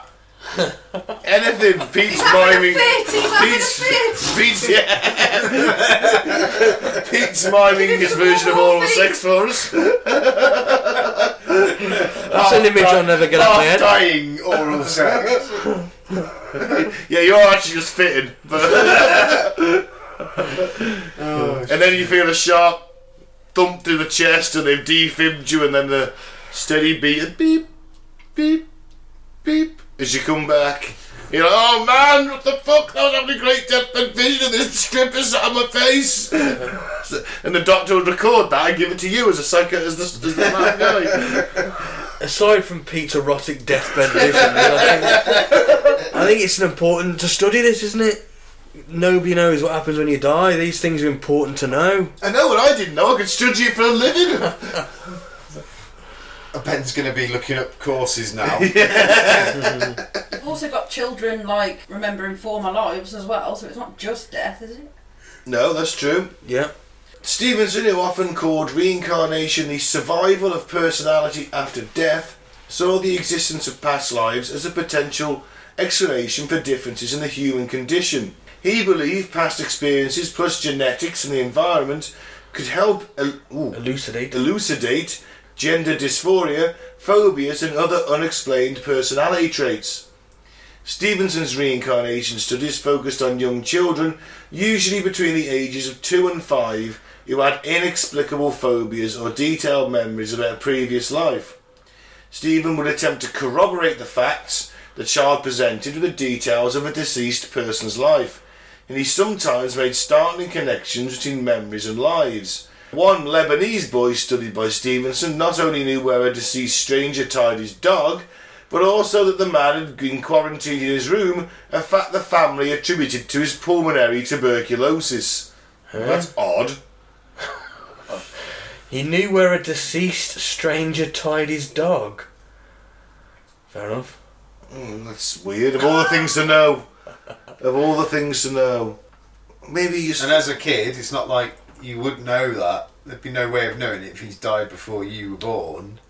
that. Anything. Pete's He's having a miming. fit! He's Pete's, fit! Pete's, yeah. Pete's miming his version of oral sex for us. That's an image I'll never get out of my head. dying oral sex. Yeah, you're actually just fitting. But oh, and then you feel a sharp thump through the chest and they've defibbed you and then the steady beat of beep, beep, beep as you come back. You're like, oh man, what the fuck? I was having a great deathbed vision of this strip is on my face. and the doctor would record that and give it to you as a psycho, as the, as the. Aside from Pete's erotic deathbed vision, I think, I think it's important to study this, isn't it? Nobody knows what happens when you die. These things are important to know. I know what I didn't know. I could study it for a living. Ben's going to be looking up courses now. You've also got children like remembering former lives as well, so it's not just death, is it? no, that's true. Yeah. Stevenson, who often called reincarnation the survival of personality after death, saw the existence of past lives as a potential explanation for differences in the human condition. He believed past experiences plus genetics and the environment could help el- ooh, Elucidate. elucidate gender dysphoria, phobias, and other unexplained personality traits. Stevenson's reincarnation studies focused on young children, usually between the ages of 2 and 5, who had inexplicable phobias or detailed memories about a previous life. Stephen would attempt to corroborate the facts the child presented with the details of a deceased person's life, and he sometimes made startling connections between memories and lives. One Lebanese boy studied by Stevenson not only knew where a deceased stranger tied his dog, but also that the man had been quarantined in his room, a fact the family attributed to his pulmonary tuberculosis. That's odd. He knew where a deceased stranger tied his dog. Fair enough. Mm, that's weird. Of all the things to know, of all the things to know, maybe you. And as a kid, it's not like you would know that. There'd be no way of knowing it if he's died before you were born.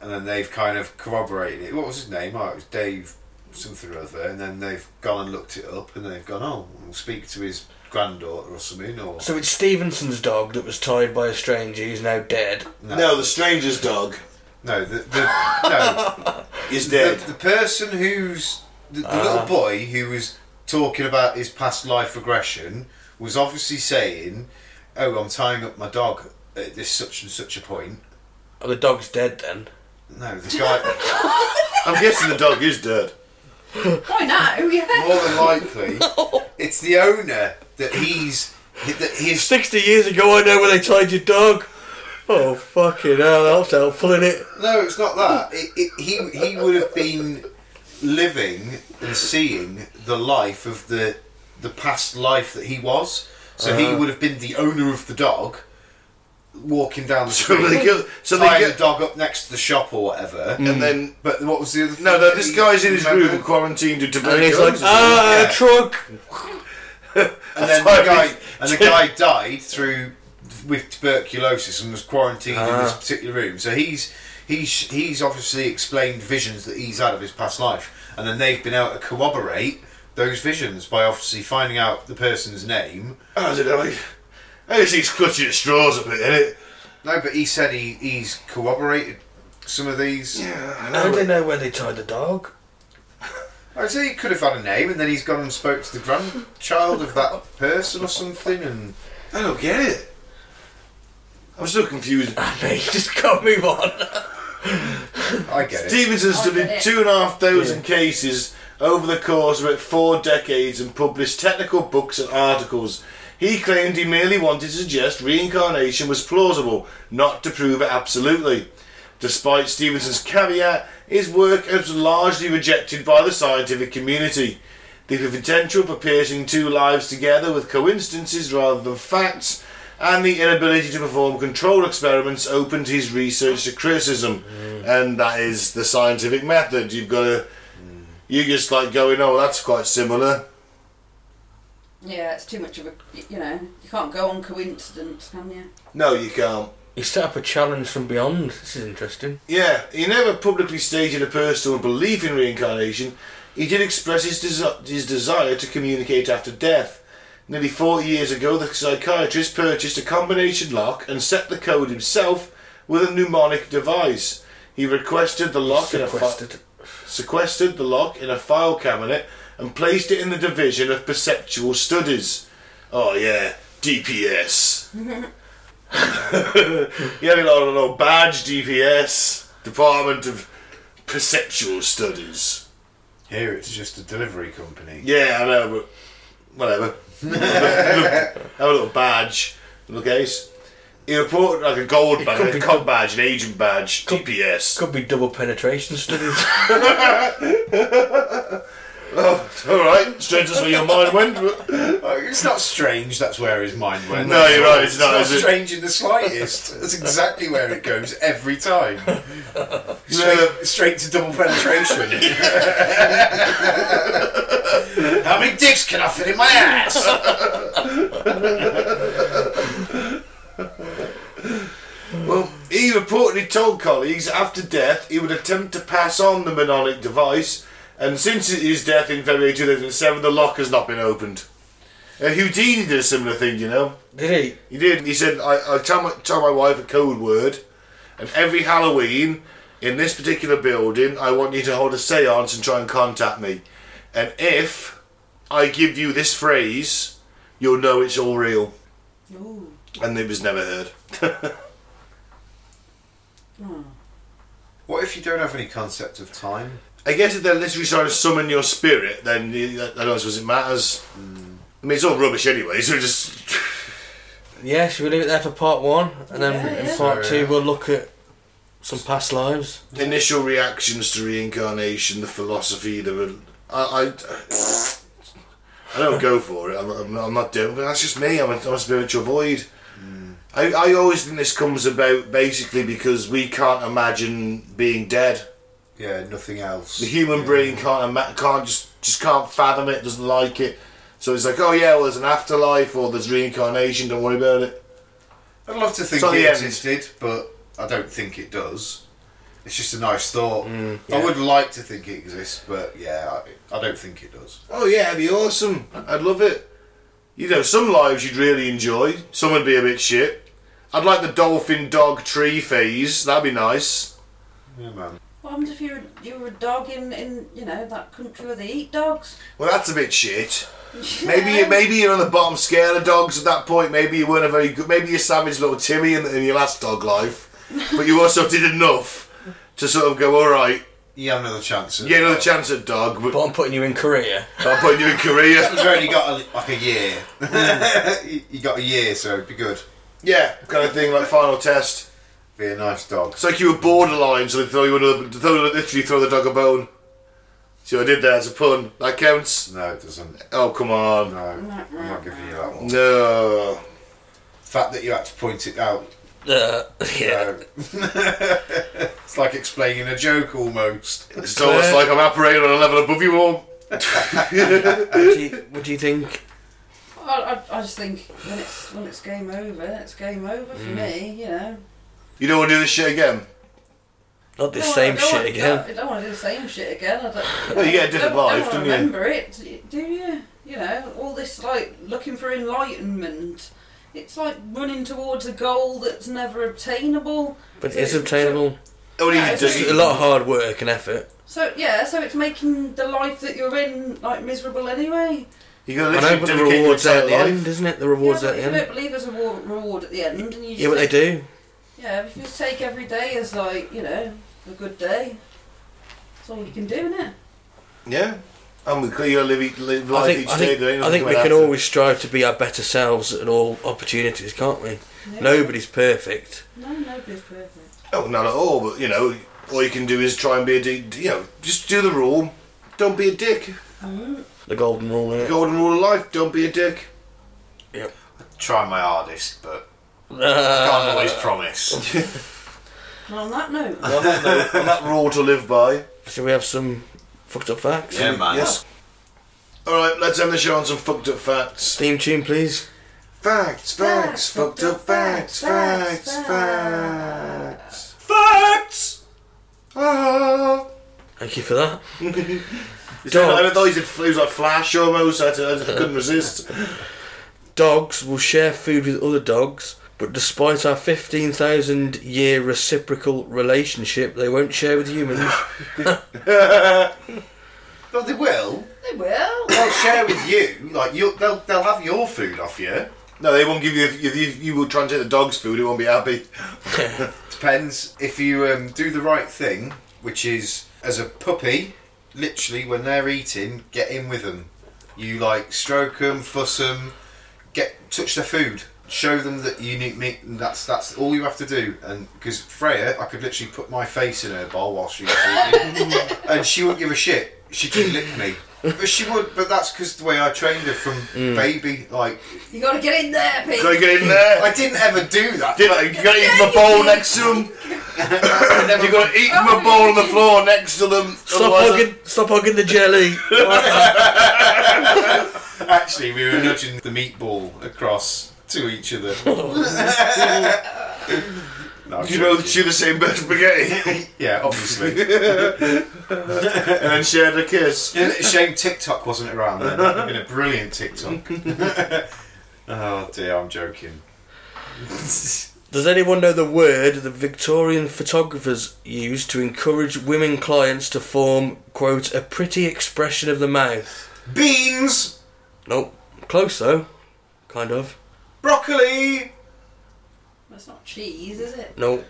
And then they've kind of corroborated it. What was his name? Oh, it was Dave something or other. And then they've gone and looked it up and they've gone, oh, we'll speak to his granddaughter or something. Or So it's Stevenson's dog that was tied by a stranger who's now dead. no, the stranger's dog No, the, the, no, is dead. The, the person who's the, the Ah. little boy who was talking about his past life regression was obviously saying, "Oh, I'm tying up my dog at this such and such a point." Oh, the dog's dead then. No, the guy I'm guessing the dog is dead. Why now? Yeah. more than likely it's the owner that he's that he's 60 years ago, I know where they tied your dog. Oh, fucking hell, that's helpful, is it? no, it's not that. It, it, he he would have been living and seeing the life of the the past life that he was. So he Uh-huh. would have been the owner of the dog, walking down the So street, they go. So they tying get. the dog up next to the shop or whatever. And then But what was the other? Thing no, no. This he- guy's in his remember? room, quarantined to And he's like, tuberculosis. ah, Yeah. truck. And then the guy and the guy died through with tuberculosis and was quarantined in this Ah. particular room. So he's he's he's obviously explained visions that he's had of his past life, and then they've been able to corroborate those visions by obviously finding out the person's name. Oh, I don't know. I guess he's clutching at straws a bit, innit? No, but he said he he's corroborated some of these. Yeah, I How do know. they know where they tied the dog? I say he could have had a name, and then he's gone and spoke to the grandchild of that person or something, and I don't get it. I'm still confused. Ah, mate, just can't move on. I get it. Stevenson I get studied it. two and a half thousand cases over the course of about four decades and published technical books and articles. He claimed he merely wanted to suggest reincarnation was plausible, not to prove it absolutely. Despite Stevenson's caveat, his work was largely rejected by the scientific community. The potential for piercing two lives together with coincidences rather than facts, and the inability to perform controlled experiments opened his research to criticism. Mm. And that is the scientific method. You've got to. Mm. You just like going, oh, that's quite similar. Yeah, it's too much of a. You know, you can't go on coincidence, can you? No, you can't. He set up a challenge from beyond. This is interesting. Yeah, he never publicly stated a personal belief in reincarnation. He did express his, desi- his desire to communicate after death. Nearly 40 years ago, the psychiatrist purchased a combination lock and set the code himself with a mnemonic device. He requested the lock in a fi- Sequestered. sequestered the lock in a file cabinet and placed it in the division of perceptual studies. Oh yeah, DPS. yeah, I don't know, badge DPS, Department of Perceptual Studies. Here it's just a delivery company. Yeah, I know, but whatever. Have a little badge, little case. He reported like a gold badge, could a be- cop badge, an agent badge, Could- DPS. Could be double penetration studies. Oh, all right, strange that's where your mind went. Oh, it's not strange. That's where his mind went. No, you're right, it's not, not is it? strange in the slightest. That's exactly where it goes every time. Straight, straight to double penetration. How many dicks can I fit in my ass? Well, he reportedly told colleagues after death he would attempt to pass on the mnemonic device, and since his death in February 2007, the lock has not been opened. Uh, Houdini did a similar thing, you know. Did he? He did. He said, I, I tell, my, tell my wife a code word, and every Halloween, in this particular building, I want you to hold a seance and try and contact me. And if I give you this phrase, you'll know it's all real. Ooh. And it was never heard. Oh. What if you don't have any concept of time? I guess if they're literally trying to summon your spirit, then I don't suppose it matters. I mean, it's all rubbish anyway, so just. Yeah, should we leave it there for part one? And then Yeah, in yeah. part So, two, yeah. we'll look at some past lives. Initial reactions to reincarnation, the philosophy, the. re- I. I, I don't go for it. I'm, I'm, I'm not doing it. That's just me. I'm a, I'm a spiritual void. Hmm. I, I always think this comes about basically because we can't imagine being dead. Yeah, nothing else. The human brain can't can't just just can't fathom it. Doesn't like it. So it's like, oh yeah, well there's an afterlife or there's reincarnation. Don't worry about it. I'd love to think So it end. existed, but I don't think it does. It's just a nice thought. Mm, I would like to think it exists, but yeah, I, I don't think it does. Oh yeah, it'd be awesome. I'd love it. You know, some lives you'd really enjoy. Some would be a bit shit. I'd like the dolphin dog tree phase. That'd be nice. Yeah, man. What happens if you were, you were a dog in, in you know that country where they eat dogs? Well, that's a bit shit. Maybe maybe you're on the bottom scale of dogs at that point. Maybe you weren't a very good. Maybe you're savage little Timmy in, in your last dog life, but you also did enough to sort of go, all right, You have another chance. at- you get another chance at dog, but But I'm putting you in Korea. I'm putting you in Korea. You've only got a, like a year. Mm. You- you got a year, so it'd be good. Yeah, kind of thing like final test. Be a nice dog. It's like you were borderline, so they throw you another, throw, literally throw the dog a bone. See what I did there as a pun? That counts. No, it doesn't. Oh come on. No, I'm not giving you that one. No. The fact that you had to point it out. Uh, yeah. No. it's like explaining a joke almost. It's almost like I'm operating on a level above you all. What do you, what do you think? I, I, I just think when it's when it's game over, it's game over for me. You know. You don't want to do this shit again? Not the I don't same wanna- I don't shit wanna- again. I don't want to do the same shit again. I don't, Well, you get a different don't, life, don't don't you? remember it, do you? You know, all this like looking for enlightenment. It's like running towards a goal that's never obtainable. But So it's it's- obtainable. Oh, what do Yeah, it's just a lot of hard work and effort. So yeah, so it's making the life that you're in like miserable anyway. You gotta I know, but the rewards at the life. end, isn't it? The rewards yeah, at the if you end. don't believe there's a reward at the end, and you Yeah, but they do. Yeah, if you just take every day as like you know a good day, that's all you can do, innit? Yeah. And we you gotta live, live life I think, each I day. think, there I think we can after. always strive to be our better selves at all opportunities, can't we? Yeah. Nobody's perfect. No, nobody's perfect. Oh, not at all. But you know, all you can do is try and be a dick. You know, just do the rule. Don't be a dick. Mm. The golden rule, The golden rule of life. Don't be a dick. Yeah. I try my hardest, but can't Uh, always promise. And on that note, on, that note, on that rule to live by. Shall we have some fucked up facts? Yeah, man. Yes. All right, let's end the show on some fucked up facts. Theme tune, please. Facts, facts, Facts, fucked up facts, facts, facts, facts. Facts! Ah. Thank you for that. Is that- I thought he said it was like Flash almost. I, I couldn't resist. Dogs will share food with other dogs, but despite our 15,000 year reciprocal relationship, they won't share with humans. Well, they will. they will. They'll share with you. Like you, they'll they'll have your food off you. No, they won't give you. If you, you will try and take the dog's food, it won't be happy. Depends if you um, do the right thing, which is as a puppy, literally when they're eating, get in with them. You like stroke them, fuss them, get touch their food. Show them that you need meat. And that's that's all you have to do. And because Freya, I could literally put my face in her bowl while she was eating, and she wouldn't give a shit. She could lick me, but she would. But that's because the way I trained her from mm. baby. Like You got to get in there, Pete. Gotta get in there. I didn't ever do that. Did I- You gotta eat from a bowl next to them. You gotta eat from a oh, bowl on the floor next to them. Stop otherwise- hugging, stop hugging the jelly. Actually, we were nudging the meatball across to each other. Oh, no, I'm You joking. chew the same bit of spaghetti Yeah, obviously. and then shared a kiss. Shame TikTok wasn't around then. That would have been a brilliant TikTok. oh dear, I'm joking. Does Does anyone know the word the Victorian photographers used to encourage women clients to form, quote, a pretty expression of the mouth? Beans, Nope. Close though. Kind of. Broccoli, That's not cheese, is it? No.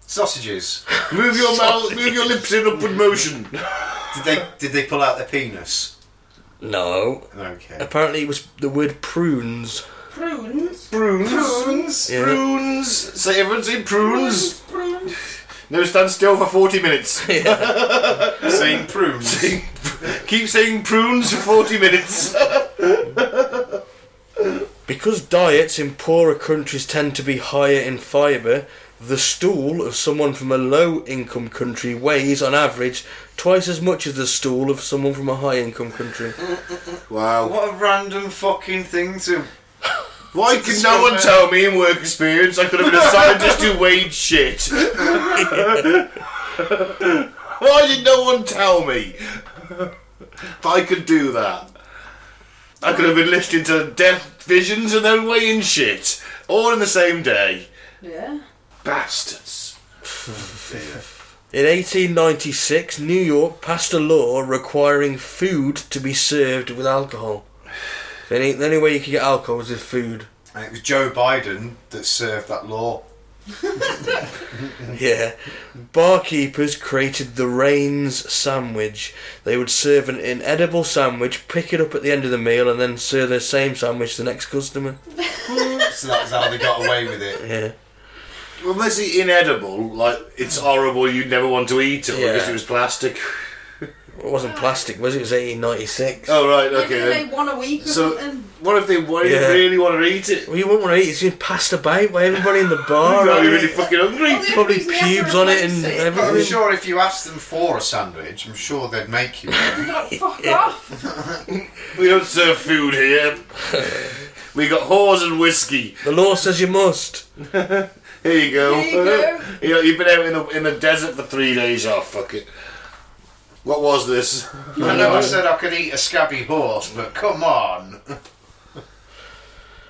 sausages. Move your mouth, move your lips in upward motion. Did they did they pull out their penis? No. Okay. Apparently it was the word prunes. Prunes. Prunes. Prunes. Yeah. Prunes. Say everyone say prunes. Prunes. Never stand still for 40 minutes. Saying prunes. Saying- Keep saying prunes for 40 minutes. Because diets in poorer countries tend to be higher in fibre, the stool of someone from a low income country weighs, on average, twice as much as the stool of someone from a high income country. Wow. What a random fucking thing to. Why could no one tell me in work experience I could have been a scientist who weighed shit? Why did no one tell me? I could do that. I could have been listening to death visions and then weighing shit. All in the same day. Yeah. Bastards. In 1896, New York passed a law requiring food to be served with alcohol. The only, the only way you could get alcohol was with food. And it was Joe Biden that served that law. Yeah. Barkeepers created the Raines sandwich. They would serve an inedible sandwich, pick it up at the end of the meal, and then serve the same sandwich to the next customer. So that's how they got away with it. Yeah. Well, unless it's inedible, like it's horrible, you'd never want to eat it Yeah. because it was plastic. It wasn't plastic, was it? It was 1896. Oh, right, Maybe okay. they Then. made one a week or So- something. What if they what Yeah. really want to eat it? Well, you wouldn't want to eat it. It's been passed about by everybody in the bar. are you right? really fucking hungry? Well, Probably reason they pubes on it and replace But I'm everything. sure if you asked them for a sandwich, I'm sure they'd make you one. Like, fuck off. We don't serve food here. we got whores and whiskey. The law says you must. Here you go. Here you go. You know, you've been out in the in the desert for three days. Oh fuck it. What was this? I know I said I could eat a scabby horse, but come on.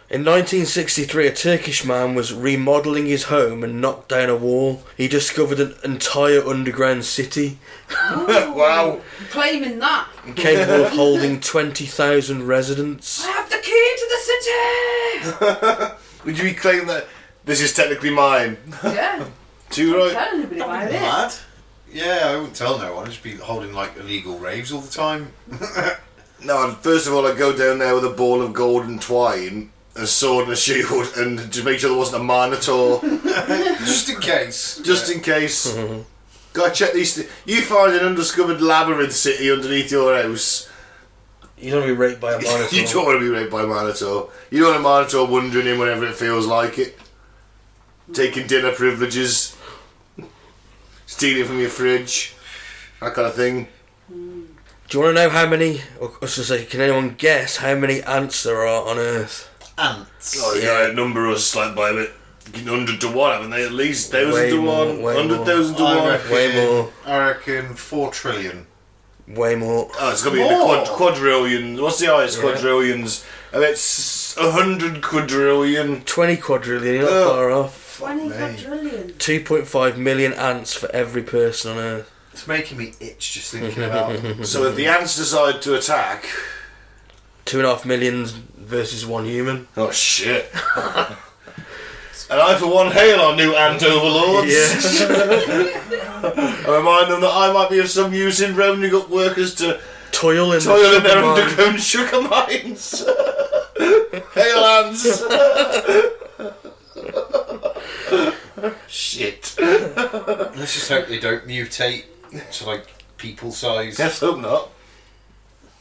In 1963, a Turkish man was remodeling his home and knocked down a wall. He discovered an entire underground city wow. Claiming that. capable of holding 20,000 residents. I have the key to the city. Would you claim that this is technically mine? yeah. Too Don't right. tell anybody about it. Mad? Yeah, I wouldn't tell no one. I'd just be holding like illegal raves all the time. No, first of all, I'd go down there with a ball of golden twine, a sword and a shield, and to make sure there wasn't a minotaur, just in case. just in case. Gotta check these. Th- you find an undiscovered labyrinth city underneath your house. You don't want to be raped by a minotaur. You don't want to be raped by a minotaur. You don't want a minotaur wandering in whenever it feels like it. Taking dinner privileges. Stealing from your fridge. That kind of thing. Do you want to know how many, or I should say, can anyone guess how many ants there are on Earth? Ants. Oh, yeah, number us like by a bit. 100 to 1, haven't they? At least 1,000 to more, 1, way 100,000 to I 1. reckon, Way more. I reckon four trillion. Way more. Oh, it's got to be in the quad- quadrillions. What's the highest Yeah. quadrillions? I bet it's 100 quadrillion. 20 quadrillion, you're not Oh. far off. 20 me. quadrillion. 2.5 million ants for every person on Earth. It's making me itch just thinking about it. So if the ants decide to attack. Two and a half million versus one human. Oh shit. and I, for one, hail our new ant overlords. Yes. I remind them that I might be of some use in rounding up workers to Toil in toil the in their sugar mine. underground sugar mines. hail ants. shit. Let's just hope they don't mutate to like people size. Let's hope not.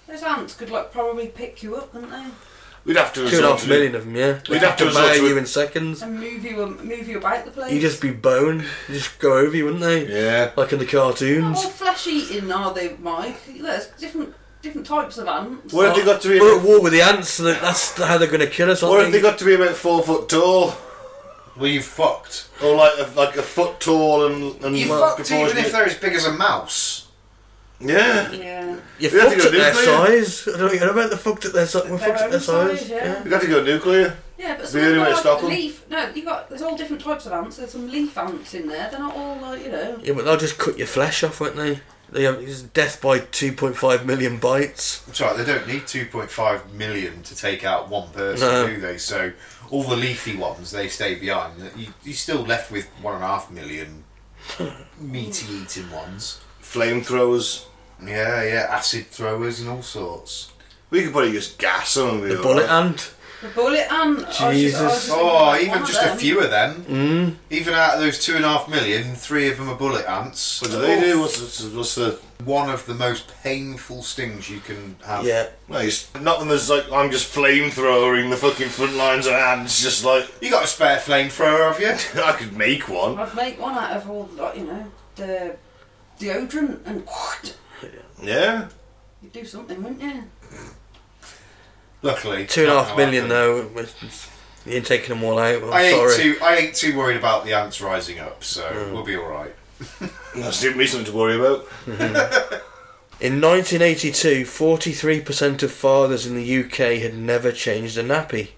Those ants could like probably pick you up, couldn't they? We'd have to Two and a resort half to million of them, yeah. We'd have to devour resort to you in seconds. And move you, um, move you about the place. You'd just be bone. You'd just go over you, wouldn't they? Yeah. Like in the Not cartoons. all flesh eating, are they, Mike? There's different different types of ants. What if they got to be? We're at About, war with the ants, so that's how they're going to kill us, aren't what if they got to be about four foot tall, Well, you fucked. or like a, like a foot tall and and You well, fucked even if proportionate- they're as big as a mouse. Yeah. Yeah. You We have to fucked go at their nuclear. size. I don't know about the fucked at their size. We're Their fucked at their own size, size. yeah. We'd have to go nuclear. Yeah, but The only way to like stop 'em? leaf. No, you got there's all different types of ants. There's some leaf ants in there. They're not all like you know. Yeah, but they'll just cut your flesh off, won't they? They have it's death by 2.5 million bites. That's right, they don't need 2.5 million to take out one person, No. do they? So all the leafy ones, they stay behind. You, you're still left with one and a half million meaty eating ones. Flamethrowers. Yeah, yeah, acid throwers and all sorts. We could probably just gas them. and be The all bullet right. ant. The bullet ant. I was just- I was Jesus. just Oh, even one of just a few of them. Mm. Even out of those two and a half million, three of them are bullet ants. What do they do? What's the, what's the? One of the most painful stings you can have. Yeah. No, it's not them as like I'm just flamethrowering the fucking front lines of ants. Just like You got a spare flamethrower, have you? I could make one. I'd make one out of all like you know the deodorant and Yeah. you'd do something, wouldn't you? Luckily, Two and a not half gonna million happen. though. You ain't taking them all out. I'm I ain't sorry. too. I ain't too worried about the ants rising up, so Mm. we'll be all right. That's giving me something to worry about. In 1982, 43% of fathers in the UK had never changed a nappy.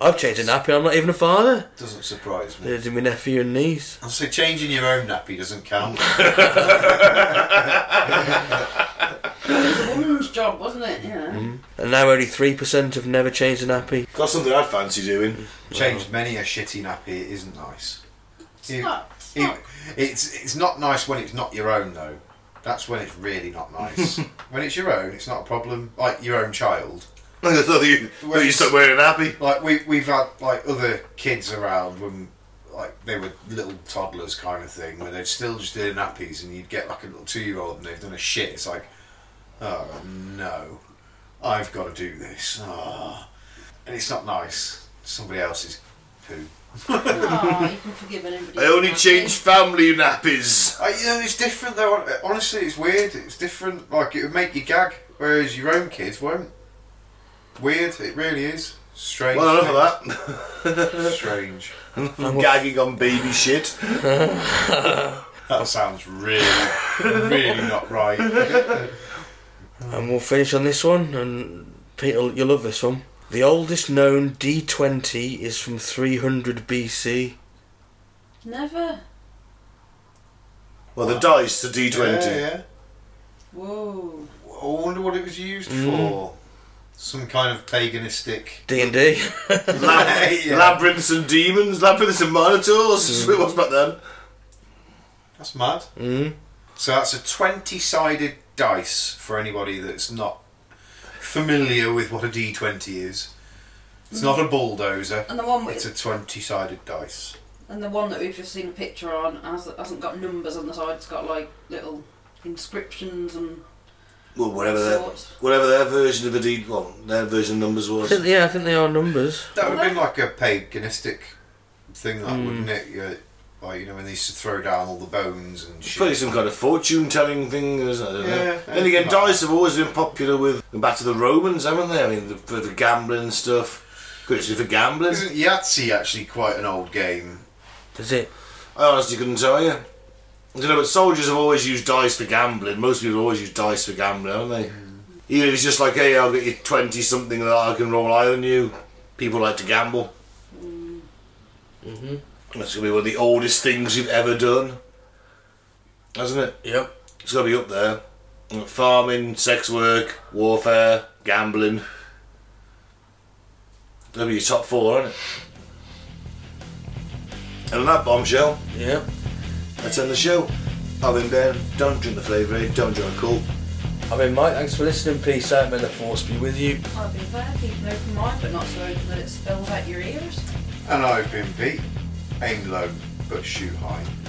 I've changed a nappy, I'm not even a father. Doesn't surprise me. They're to my nephew and niece. I'll say changing your own nappy doesn't count. It was a woman's job, wasn't it? You know. Mm-hmm. And now only 3% have never changed a nappy. Got something I'd fancy doing. Changed many a shitty nappy. It isn't nice. It's It- not. It's it- not. it's it's not nice when it's not your own though. That's when it's really not nice. when it's your own, it's not a problem. Like your own child. I thought you, thought you stopped wearing a nappy. Like we we've had like other kids around when like they were little toddlers kind of thing where they'd still just doing nappies and you'd get like a little two year old and they've done a shit. It's like, oh no, I've got to do this. Ah. And it's not nice. Somebody else's poo. Oh, you can forgive anybody. I only change family nappies. I, you know, it's different though. Honestly, it's weird. It's different. Like it would make you gag, whereas your own kids won't. Weird. It really is. Strange. Well, enough of that. Strange. I'm gagging on baby shit. That sounds really, really not right. And we'll finish on this one, and Peter, you'll love this one. The oldest known D20 is from 300 BC. Never. Well, the dice, the D20. Yeah, yeah. Whoa. I wonder what it was used Mm. for. Some kind of paganistic. D&D. Lab- Yeah. Labyrinths and demons, labyrinths and minotaurs. That's what it was back then. That's mad. mm. So that's a twenty-sided dice for anybody that's not familiar with what a D twenty is. It's not a bulldozer. And the one It's a twenty-sided dice. and the one that we've just seen a picture on has, hasn't got numbers on the side. It's got like little inscriptions and Well, whatever their, sorts. whatever their version of the D, well, their version of numbers I was. think, yeah, I think they are numbers. That would Well, have been like a paganistic thing, that Mm. wouldn't it? You, like you know when they used to throw down all the bones and shit. Probably some kind of fortune telling thing. Isn't? I don't know. Yeah, Then again, like dice have always been popular with back to the Romans, haven't they? I mean, the, for the gambling stuff. Good actually for gambling. Isn't Yahtzee actually quite an old game? Is it? I honestly couldn't tell you. You know, but soldiers have always used dice for gambling. Most people always use dice for gambling, haven't they? Even if it's just like, hey, I'll get you 20 something that I can roll higher than you. People like to gamble. Mm-hmm. That's going to be one of the oldest things you've ever done. Hasn't it? Yep. It's gonna be up Clair. Farming, sex work, warfare, gambling. That'll be your top four, isn't it? And on that bombshell, Yep. let's end the show. I've been Ben. Don't drink the flavour aid. Don't join a cult. I've been Mike. Thanks for listening. Peace out. May the force be with you. I've been there, keep an open mind, but not so open that it spills out your ears. And I've been Pete. Aim low, but shoot high.